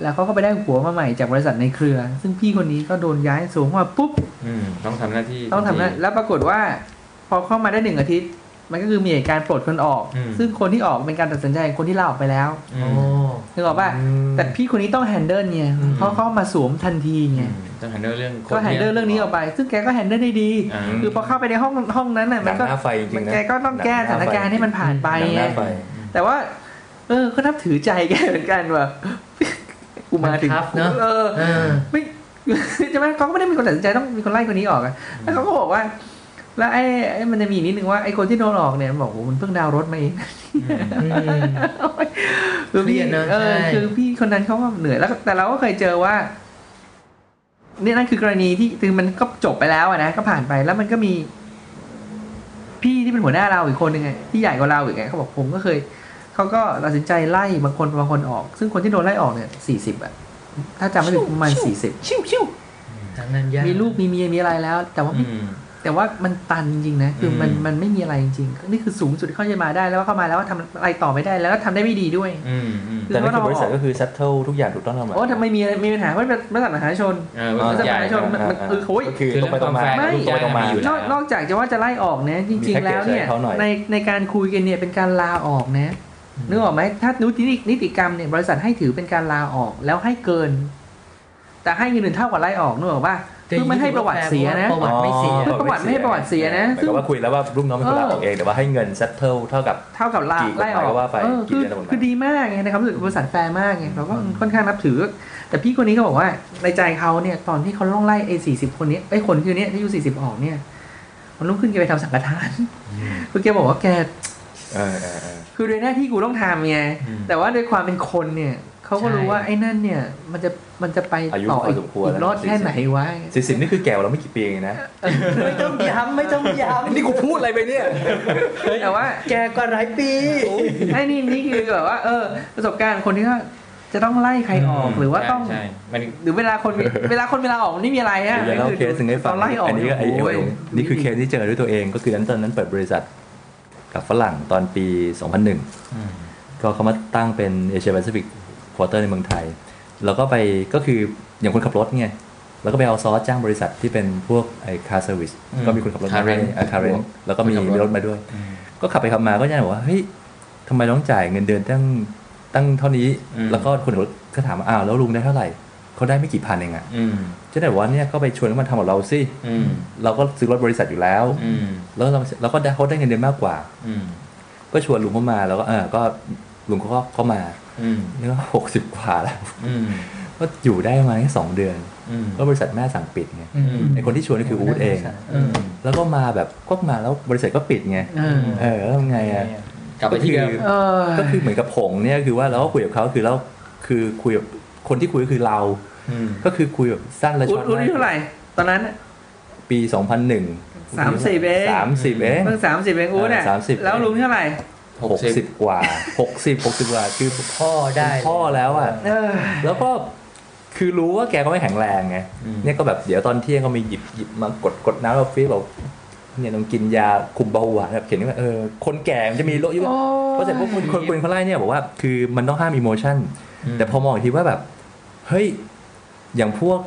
แล้วเขาก็ไปได้หัวมาใหม่จากบริษัทในเครือ ซึ่งพี่คนนี้ก็โดนย้ายสูงมาปุ๊บอืมต้องทำหน้าที่ต้องทำนะแล้วปรากฏว่า พอเข้ามาได้หนึ่งอาทิตย์ มันก็คือมีเหตุการณ์ปลดคนออกอืมซึ่งคนที่ออกเป็นการตัดสินใจของคนที่ลาออกไปแล้วอืโอ้มนึกออกป่ะแต่พี่คนนี้ต้อง handle ไงอืมเพราะเขามาสวมทันทีไงอืมต้อง handle เรื่องคนก็ handle เรื่องนี้ออกไป ซึ่งแกก็ handle ได้ดีอ่าคือพอเข้าไปในห้องห้องนั้นน่ะหมันันงก็หน้าไฟจริงๆนะแกก็ต้องแก้สถานการณ์ให้มันผ่านไปหนังหไงน้าไฟแต่ว่า เออก็นับถือใจแกเหมือนกันว่า กูมาถึงบังคับเนอะเออเออไม่ใช่ไหมเขาก็ไม่ได้มีคนตัดสินใจต้องมีคนไล่คนนี้ออกอะแล้วเขาก็บอกว่า แล้วไอ้ไอ้มันจะมีอีกนิดนึงว่าไอ้คนที่โดนออกเนี่ยมันบอกโอ้โหมันเพิ่งดาวน์รถมาเองอืมคือพี่เครียดนะเออใช่คือพี่คนนั้นเขาก็เหนื่อยแล้ว แต่เราก็เคยเจอว่าเนี่ยนั่นคือกรณีที่คือมันก็จบไปแล้วอะนะก็ผ่านไปแล้วมันก็มี พี่ที่เป็นหัวหน้าเราอีกคนหนึ่งไงที่ใหญ่กว่าเราอีกไงเขาบอกผมก็เคย เขาก็ตัดสินใจไล่บางคนบางคนออก ซึ่งคนที่โดนไล่ออกเนี่ยสี่สิบอะถ้าจำไม่ผิดประมาณสี่สิบชิวชิวทางนั้นยากมีลูกมีเมียมีอะไรแล้ว แต่ว่าอืไม่มแต่ว่ามันตันจริงนะคือมันอืมมันไม่มีอะไรจริงๆนี่คือสูงสุดที่เขาจะมาได้แล้วว่าเข้ามาแล้วว่าทำอะไรต่อไม่ได้แล้วก็ทำได้ไม่ดีด้วยอืมอืมแต่นั่นคือบริษัทก็คือ settle ทุกอย่างถูกต้องแล้วมั้ยโอ้ทำไมมีมีปัญหาเพราะเป็นบริษัทมหาชนเออบริษัทบริษัทใหญ่มหาชนมันมันอ่าคือโอ้ยก็คือตรงไปตรงมาคือเรื่องความแฟร์ไม่ตรงไปตรงมาอยู่นแล้วอกนอกจากจะว่าจะไล่ออกนะจริง ๆแล้วเนี่ยมีแพ็กเกจให้เขาหน่อยในในการคุยกันเนี่ยเป็นการลาออกนะ นึกออกไหมถ้านิตินิติกรรมเนี่ยบริษัทให้ถือเป็นการลาออกแล้วให้เกิน แต่ให้เงินเดือนเท่ากับไล่ออกนึกออกป่ะคือมันให้ประวัติเสียนะประวัติไม่เสียคือประวัติไม่ให้ประวัติเสียนะหมายความว่าคุยแล้วว่าลูกน้องเป็นคนลาออกเองแต่ว่าให้เงิน settle เท่ากับเท่ากับลากี่กฎหมายไล่ออกก็ว่าไปเออกี่คือเดือนต่อวันคือดีมากไงในความรู้สึกบริษัทแฟร์มากไงเราก็ค่อนข้างนับถือ แต่พี่คนนี้ก็บอกว่าในใจเขาเนี่ยตอนที่เขาต้องไล่ไอ้สี่สิบคนนี้ไอ้คนคือเนี้ยที่อายุสี่สิบออกเนี่ยมันลุกขึ้นแกไปทำสังฆทานคือแกบอกว่าแก เออเออเออคือโดยหน้าที่กูต้องทำไงอืมแต่ว่าด้วยความเป็นคนเนี่ยเขาก็รู้ใช่ว่าไอ้นั่นเนี่ยมันจะมันจะไปอายุต่อพออีกสมควรอีกแล้วรอดแค่ไหนวะสี่สิบนี่คือแก่กว่าเราไม่กี่ปีเองนะไม่ต้องย้ำไม่ต้องย้นี่กูพูดอะไรไปเนี่ยแต่ว่าำแกกว่าหลายปีไอ้นี่นี่คือแบบว่า เออ ประสบการณ์คนที่ว่าจะต้องไล่ใครออกหรือว่าต้องใช่ใช่มันหรือเวลาคนเวลาคนเวลาออกมันไม่มีอะไรอะเดี๋ยวเล่าเคสหนึ่งให้ฟังตอนไล่ออกอันนี้ก็ไอ้โอ้ไอ้ยนี่คือเคสที่เจอด้วยตัวเองก็คือนั้นตอนนั้นเปิดบริษัท กับฝรั่งตอนปี 2001อืมก็เขามาตั้งเป็น Asia Pacific quarter ในเมืองไทย แล้วก็ไปก็คืออย่างคนขับรถไงแล้วก็ไปเอาซอสจ้างบริษัทที่เป็นพวกไอ้ car service อืมก็มีคนขับรถมา car rent car rent แล้วก็มีคนขับรถรถมาด้วย ก็ขับไปขับมาก็จะบอกว่าเฮ้ยทำไมต้องจ่ายเงินเดือนตั้งตั้งเท่านี้อืมแล้วก็คนขับรถก็ถามว่าอ้าวแล้วลุงได้เท่าไหร่เขาได้ไม่กี่พันเองอะอืม เจะได้บอกว่าเนี่ยก็ไปชวนเขามาทำกับเราสิอืมเราก็ซื้อรถบริษัทอยู่แล้วอืมแล้วเราแล้วก็ได้เขาได้เงินเดือนมากกว่าอืมก็ชวนลุงเข้ามาแล้วก็เออก็ลุงเขาก็ก็มาอืมเนื้อหกสิบกว่าแล้วอืมก็อยู่ได้ประมาณแค่สองเดือนอืมก็บริษัทแม่สั่งปิดไงอืมไอคนที่ชวนนี่คืออู๊ดเองอืมแล้วก็มาแบบก็มาแล้วบริษัทก็ปิดไงเออเออแล้วทำไงอะกลับไปที่เดิมเออก็คือเหมือนกับผงเนี่ยคือว่าเราก็คุยกับเขาคือเราคือคุยกับคนที่คุยก็คือเราอืม ก็คือคุยแบบสั้นและอุ๊ช็ดอตอุ๊ดอายุเท่าไหร่ ตอนนั้นน่ะปี2001สามสิบเองสามสิบเองเพิ่งสามสิบเองอู๊ดอะเออ30แล้วลุงเท่าไหร่หหกกสิสิบบกว่าหกสิบหกสิบกว่าคือพ่อได้พ่อแล้วอะเออแล้วก็คือรู้ว่าแกก็ไม่แข็งแรงไงอืมเนี่ยก็แบบเดี๋ยวตอนเที่ยงก็มีหยิบหยิบมากดกดน้ำเราฟีบอกเนี่ยต้องกินยาคุมเบาหวานแบบเขียนว่าเออคนแก่มันจะมีโรคอยู่โอ้ยเพราะเสร็จพวกคนคนคนเขาไล่เนี่ยบอกว่าคือมันต้องห้ามอิโมชันอืมแต่พอมองอีกทีว่าแบบ เฮ้ย อย่างพวก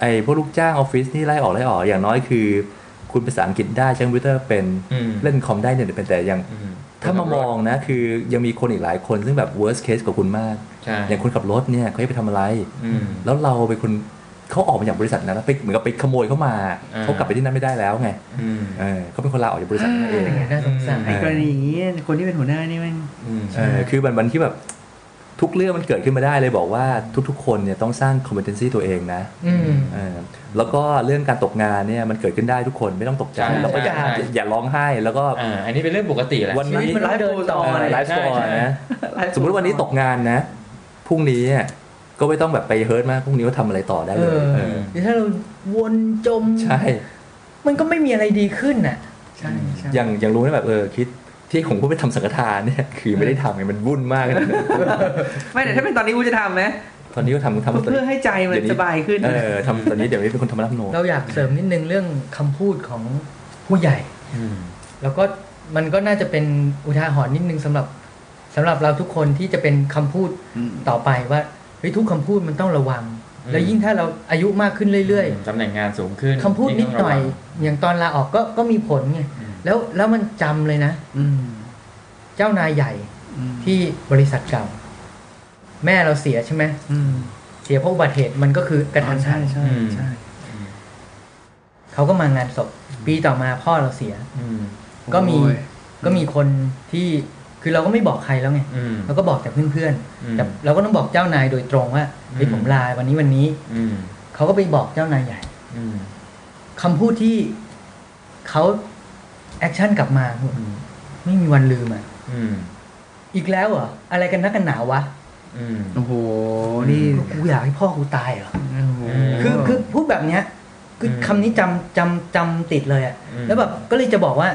ไอ้พวกลูกจ้างออฟฟิศนี่ไล่ออกไล่ออก อย่างน้อยคือ คุณภาษาอังกฤษได้ใช้คอมพิวเตอร์เป็นอืมเล่นคอมได้เนี่ยเป็นแต่อย่างอืมถ้ามามองนะคือยังมีคนอีกหลายคนซึ่งแบบ worst case กว่าคุณมากใช่อย่างคนขับรถเนี่ยเขาจะไปทำอะไรอืมแล้วเราเป็นคนเขาออกมาจากบริษัทนั้นแล้วไปเหมือนกับไปขโมยเข้ามาอ่าเขากลับไปที่นั่นไม่ได้แล้วไงอืมเออเขาเป็นคนลาออกจากบริษัทนั่นเองเป็นไงน่าสงสารไอ้กรณีอย่างนี้คนที่เป็นหัวหน้านี่แม่งอืมเออคือมันวันที่แบบ ทุกเรื่องมันเกิดขึ้นมาได้เลยบอกว่าทุกๆ คนเนี่ยต้องสร้าง competency ตัวเองนะอืมเออแล้วก็เรื่องการตกงานเนี่ยมันเกิดขึ้นได้ทุกคนไม่ต้องตกใจใช่แล้วก็อย่าใช่ใช่อย่าร้องไห้แล้วก็อ่าอันนี้เป็นเรื่องปกติแหละวันนี้ชีวิตมันไลฟ์โกต่อเออเลยไลฟ์สตอร์ใช่ใช่นะสมมติว่าวันนี้ตกงานนะพรุ่งนี้เนี่ยก็ไม่ต้องแบบไปเฮิร์ตมากพรุ่งนี้ก็ทำอะไรต่อได้เอเลยอเออเดี๋ยวถ้าเราวนจมใช่ มันก็ไม่มีอะไรดีขึ้นน่ะใช่ใช่อย่างอย่างรู้ไหมแบบเออคิด ที่ผมพูดไปทำสังฆทานเนี่ยคือไม่ได้ทำไงมันวุ่นมากเลยไม่แต่ถ้าเป็นตอนนี้อูจะทำไหมตอนนี้ก็ทำทำเพื่อให้ใจมันสบายขึ้นเออทำตอนนี้เดี๋ยวนี้เป็นคนทำรับโนเราอยากเสริมนิดนึงเรื่องคำพูดของผู้ใหญ่อืมแล้วก็มันก็น่าจะเป็นอุทาหรณ์นิดนึงสำหรับสำหรับเราทุกคนที่จะเป็นคำพูดต่อไปว่าเฮ้ยทุกคำพูดมันต้องระวัง แล้วยิ่งถ้าเราอายุมากขึ้นเรื่อยตำแหน่งงานสูงขึ้นๆคำพูดนิดหน่อย อย่างตอนลาออกก็ก็มีผลไงอืม แล้วแล้วมันจำเลยนะ อืมเจ้านายใหญ่อืมที่บริษัทเก่า แม่เราเสียใช่ไหมอืมเสียเพราะอุบัติเหตุมันก็คือกระทันหัใช่นใช่ใช่เขาก็มางานศพปีต่อมาพ่อเราเสีย อืมก็มีโอ้ยก็มีคนที่คือเราก็ไม่บอกใครแล้วไงอืมเราก็บอกแต่เพื่อนอืมๆแต่เราก็ต้องบอกเจ้านายโดยตรงว่าเฮ้ยอืมผมลาวันนี้วันนี้ อืมเขาก็ไปบอกเจ้านายใหญ่อืมคำพูดที่เขา แอคชั่นกลับมาอืมไม่มีวันลืมอะอืมอีกแล้วเหรอ อะไรกันนักกันหนาวะอืมโอ้โห นี่กูอยากให้พ่อกูตายเหรอโอ้โหคือคือพูดแบบเนี้ยคืออืมคำนี้จำจำจำติดเลยอะอืมแล้วแบบก็เลยจะบอกว่า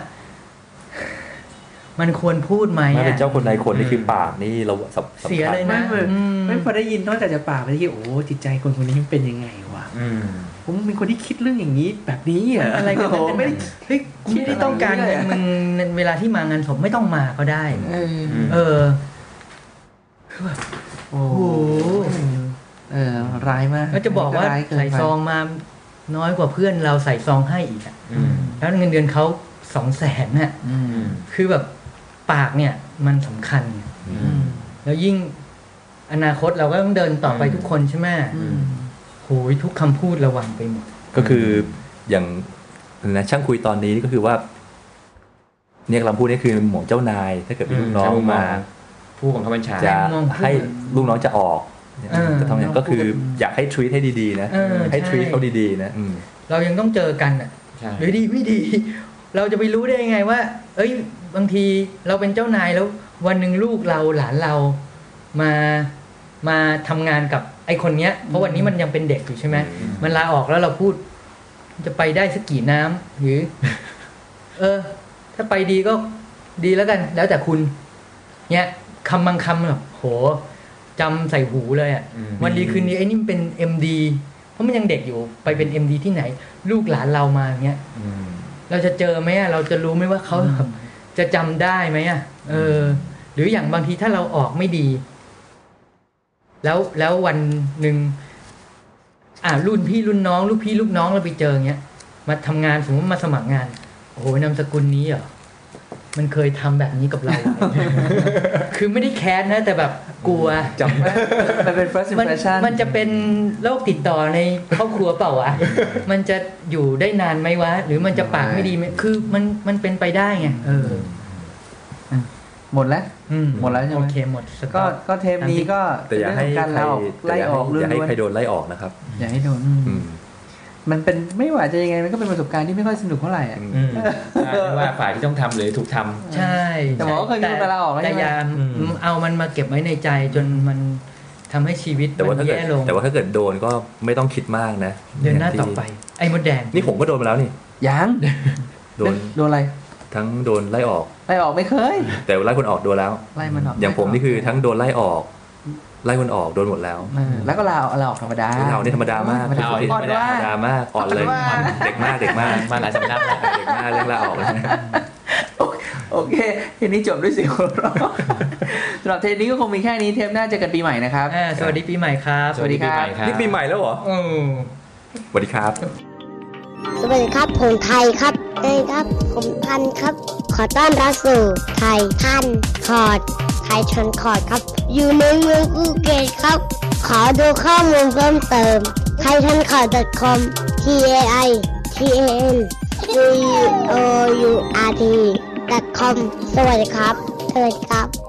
มันควรพูดไหมไม่เป็นอะเจ้าคนในคนนี่คือปากนี่เราสำสำคัญเสียเลยนะไม่อืมไม่พอได้ยินนอกจากจะปากไปได้คิดโอ้โหจิตใจคนคนนี้มันเป็นยังไงวะอืมผมเป็นคนที่คิดเรื่องอย่างนี้แบบนี้เหรออะไรกันโอ้นักโหกันหไม่นาได้เฮ้ยกูไม่ได้ต้องการคิดอะไรมึงเวลาที่มางานศพไม่ต้องมาก็ได้ เออมเออโอ้โอ้โหโหเออร้ายมากก็จะบอกว่าร้ยเนใส่ไปซองมาน้อยกว่าเพื่อนเราใส่ซองให้อีกอะอืมแล้วเงินเดือนเขาสองแสนน่ะอือืมมคือแบบ ปากเนี่ยมันสำคัญอือืมมแล้วยิ่งอนาคตเราก็ต้องเดินต่อไปอืมทุกคนใช่ไหมอืมโหยทุกคำพูดระวังไปหมด ก็คืออย่างนะช่างคุยตอนนี้ก็คือว่า เนี่ยเราพูดนี่คือหมวกเจ้านาย ถ้าเกิดมีลูกน้องมา ผู้บังคับบัญชาจะมองพูดให้ลูกน้องจะออกเออจะทำอย่างนั้นก็คืออยากให้ทรีตให้ดีๆนะเออให้ใช่ทรีตเขาดีๆนะอืมเรายังต้องเจอกันอะใช่หรือดีไม่ดี เราจะไปรู้ได้ยังไงว่า เอ้ย บางทีเราเป็นเจ้านายแล้ววันหนึ่งลูกเราหลานเรามามาทำงานกับไอคนเนี้ย เพราะวันนี้มันยังเป็นเด็กอยู่ใช่ไหมอืมมันลาออกแล้วเราพูด จะไปได้สักกี่น้ำหรือ เออ ถ้าไปดีก็ดีแล้วกัน แล้วแต่คุณเนี่ยคำบางคำแบบโหจำใส่หูเลยอะอืมวันดีคืนนี้ไอ้นี่มันเป็น MD เพราะมันยังเด็กอยู่ ไปเป็น MD ที่ไหน ลูกหลานเรามาอย่างเงี้ยอืมเราจะเจอไหมอะเราจะรู้ไหมว่าเขาแบบ จะจำได้ไหมอะเออ หรืออย่างบางทีถ้าเราออกไม่ดี แล้วแล้ววันหนึ่งอ่ารุ่นพี่รุ่นน้อง ลูกพี่ลูกน้องเราไปเจอเงี้ยมาทำงานสมมติมาสมัครงาน โอ้โหนามสกุลนี้เหรอ มันเคยทำแบบนี้กับเรา คือไม่ได้แค้นนะ แต่แบบกลัวจำได้มันเป็น first มัน impression มันจะเป็นโรคติดต่อในครอบครัวเปล่าวะ มันจะอยู่ได้นานไหมวะ หรือมันจะปากไม่ดีไหมคือมันมันเป็นไปได้ไง เออ หมดแล้วอืมหมดแล้วใช่ไหมโอเคหมดสก็ต็อกก็เทปนี้ก็แต่อย่าให้เป็นใครเรื่องของการไล่ออกแต่ไล่อย่าอให้อกอเรื่ย่าให้อยใครโดนไล่ออกนะครับ อย่าให้โดนอื มอืมมันเป็นไม่ว่าจะยังไงมันก็เป็นประสบการณ์ที่ไม่ค่อยสนุกเท่าไหร่อะอืมอืมใช่ไม่ว่าฝ่ายที่ต้องทำหรือถูกทำใช่แต่หมอก็เคยมีคนมาลาออกแล้วแต่ใช่ไหมอยาอืมเอามันมาเก็บไว้ในใจจนมันทำให้ชีวิตแต่ว่ามัถ้านเกิดแย่ลงแต่ว่าถ้าเกิดโดนก็ไม่ต้องคิดมากนะเดินหน้าต่อไป ไอ้มดแดงนี่ผมก็โดนมาแล้วนี่ยังโดนโดนอะไร ทั้งโดนไล่ออกไล่ออกไม่เคย แต่ไล่คนออกโดนแล้วไล่มันออกอย่างผมนี่คือทั้งโดนไล่ออก ไล่คนออกโดนหมดแล้วเออแล้วก็ลาออกลาออกธรรมดาเรานี่ธรรมดา มากธรรมดาปกติอ่อนว่าธรรมดามากอ่อนเลยอ่อนว่าเด็กมากเด็กมากมาหลายสำนักแล้วเด็กมากเรื่องลาออกเลยโอเคทีนี้จบด้วยเสียงหัวเราะสำหรับเทปนี้ก็คงมีแค่นี้เทปหน้าเจอกันปีใหม่นะครับอ่าสวัสดีปีใหม่ครับสวัสดีครับนี่ปีใหม่แล้วเหรออืมสวัสดีครับ สวัสดีครับผมไทยครับเอ้ยครับผมทันครับ ขอต้อนรับสู่ไทยทันคอร์ดไทยทันคอร์ดครับ อยู่ในเมืองภูเก็ตครับ ขอดูข้อมูลเพิ่มเติมไทยทันคอร์ด .com t a i t a n c o u r t com สวัสดีครับ สวัสดีครับ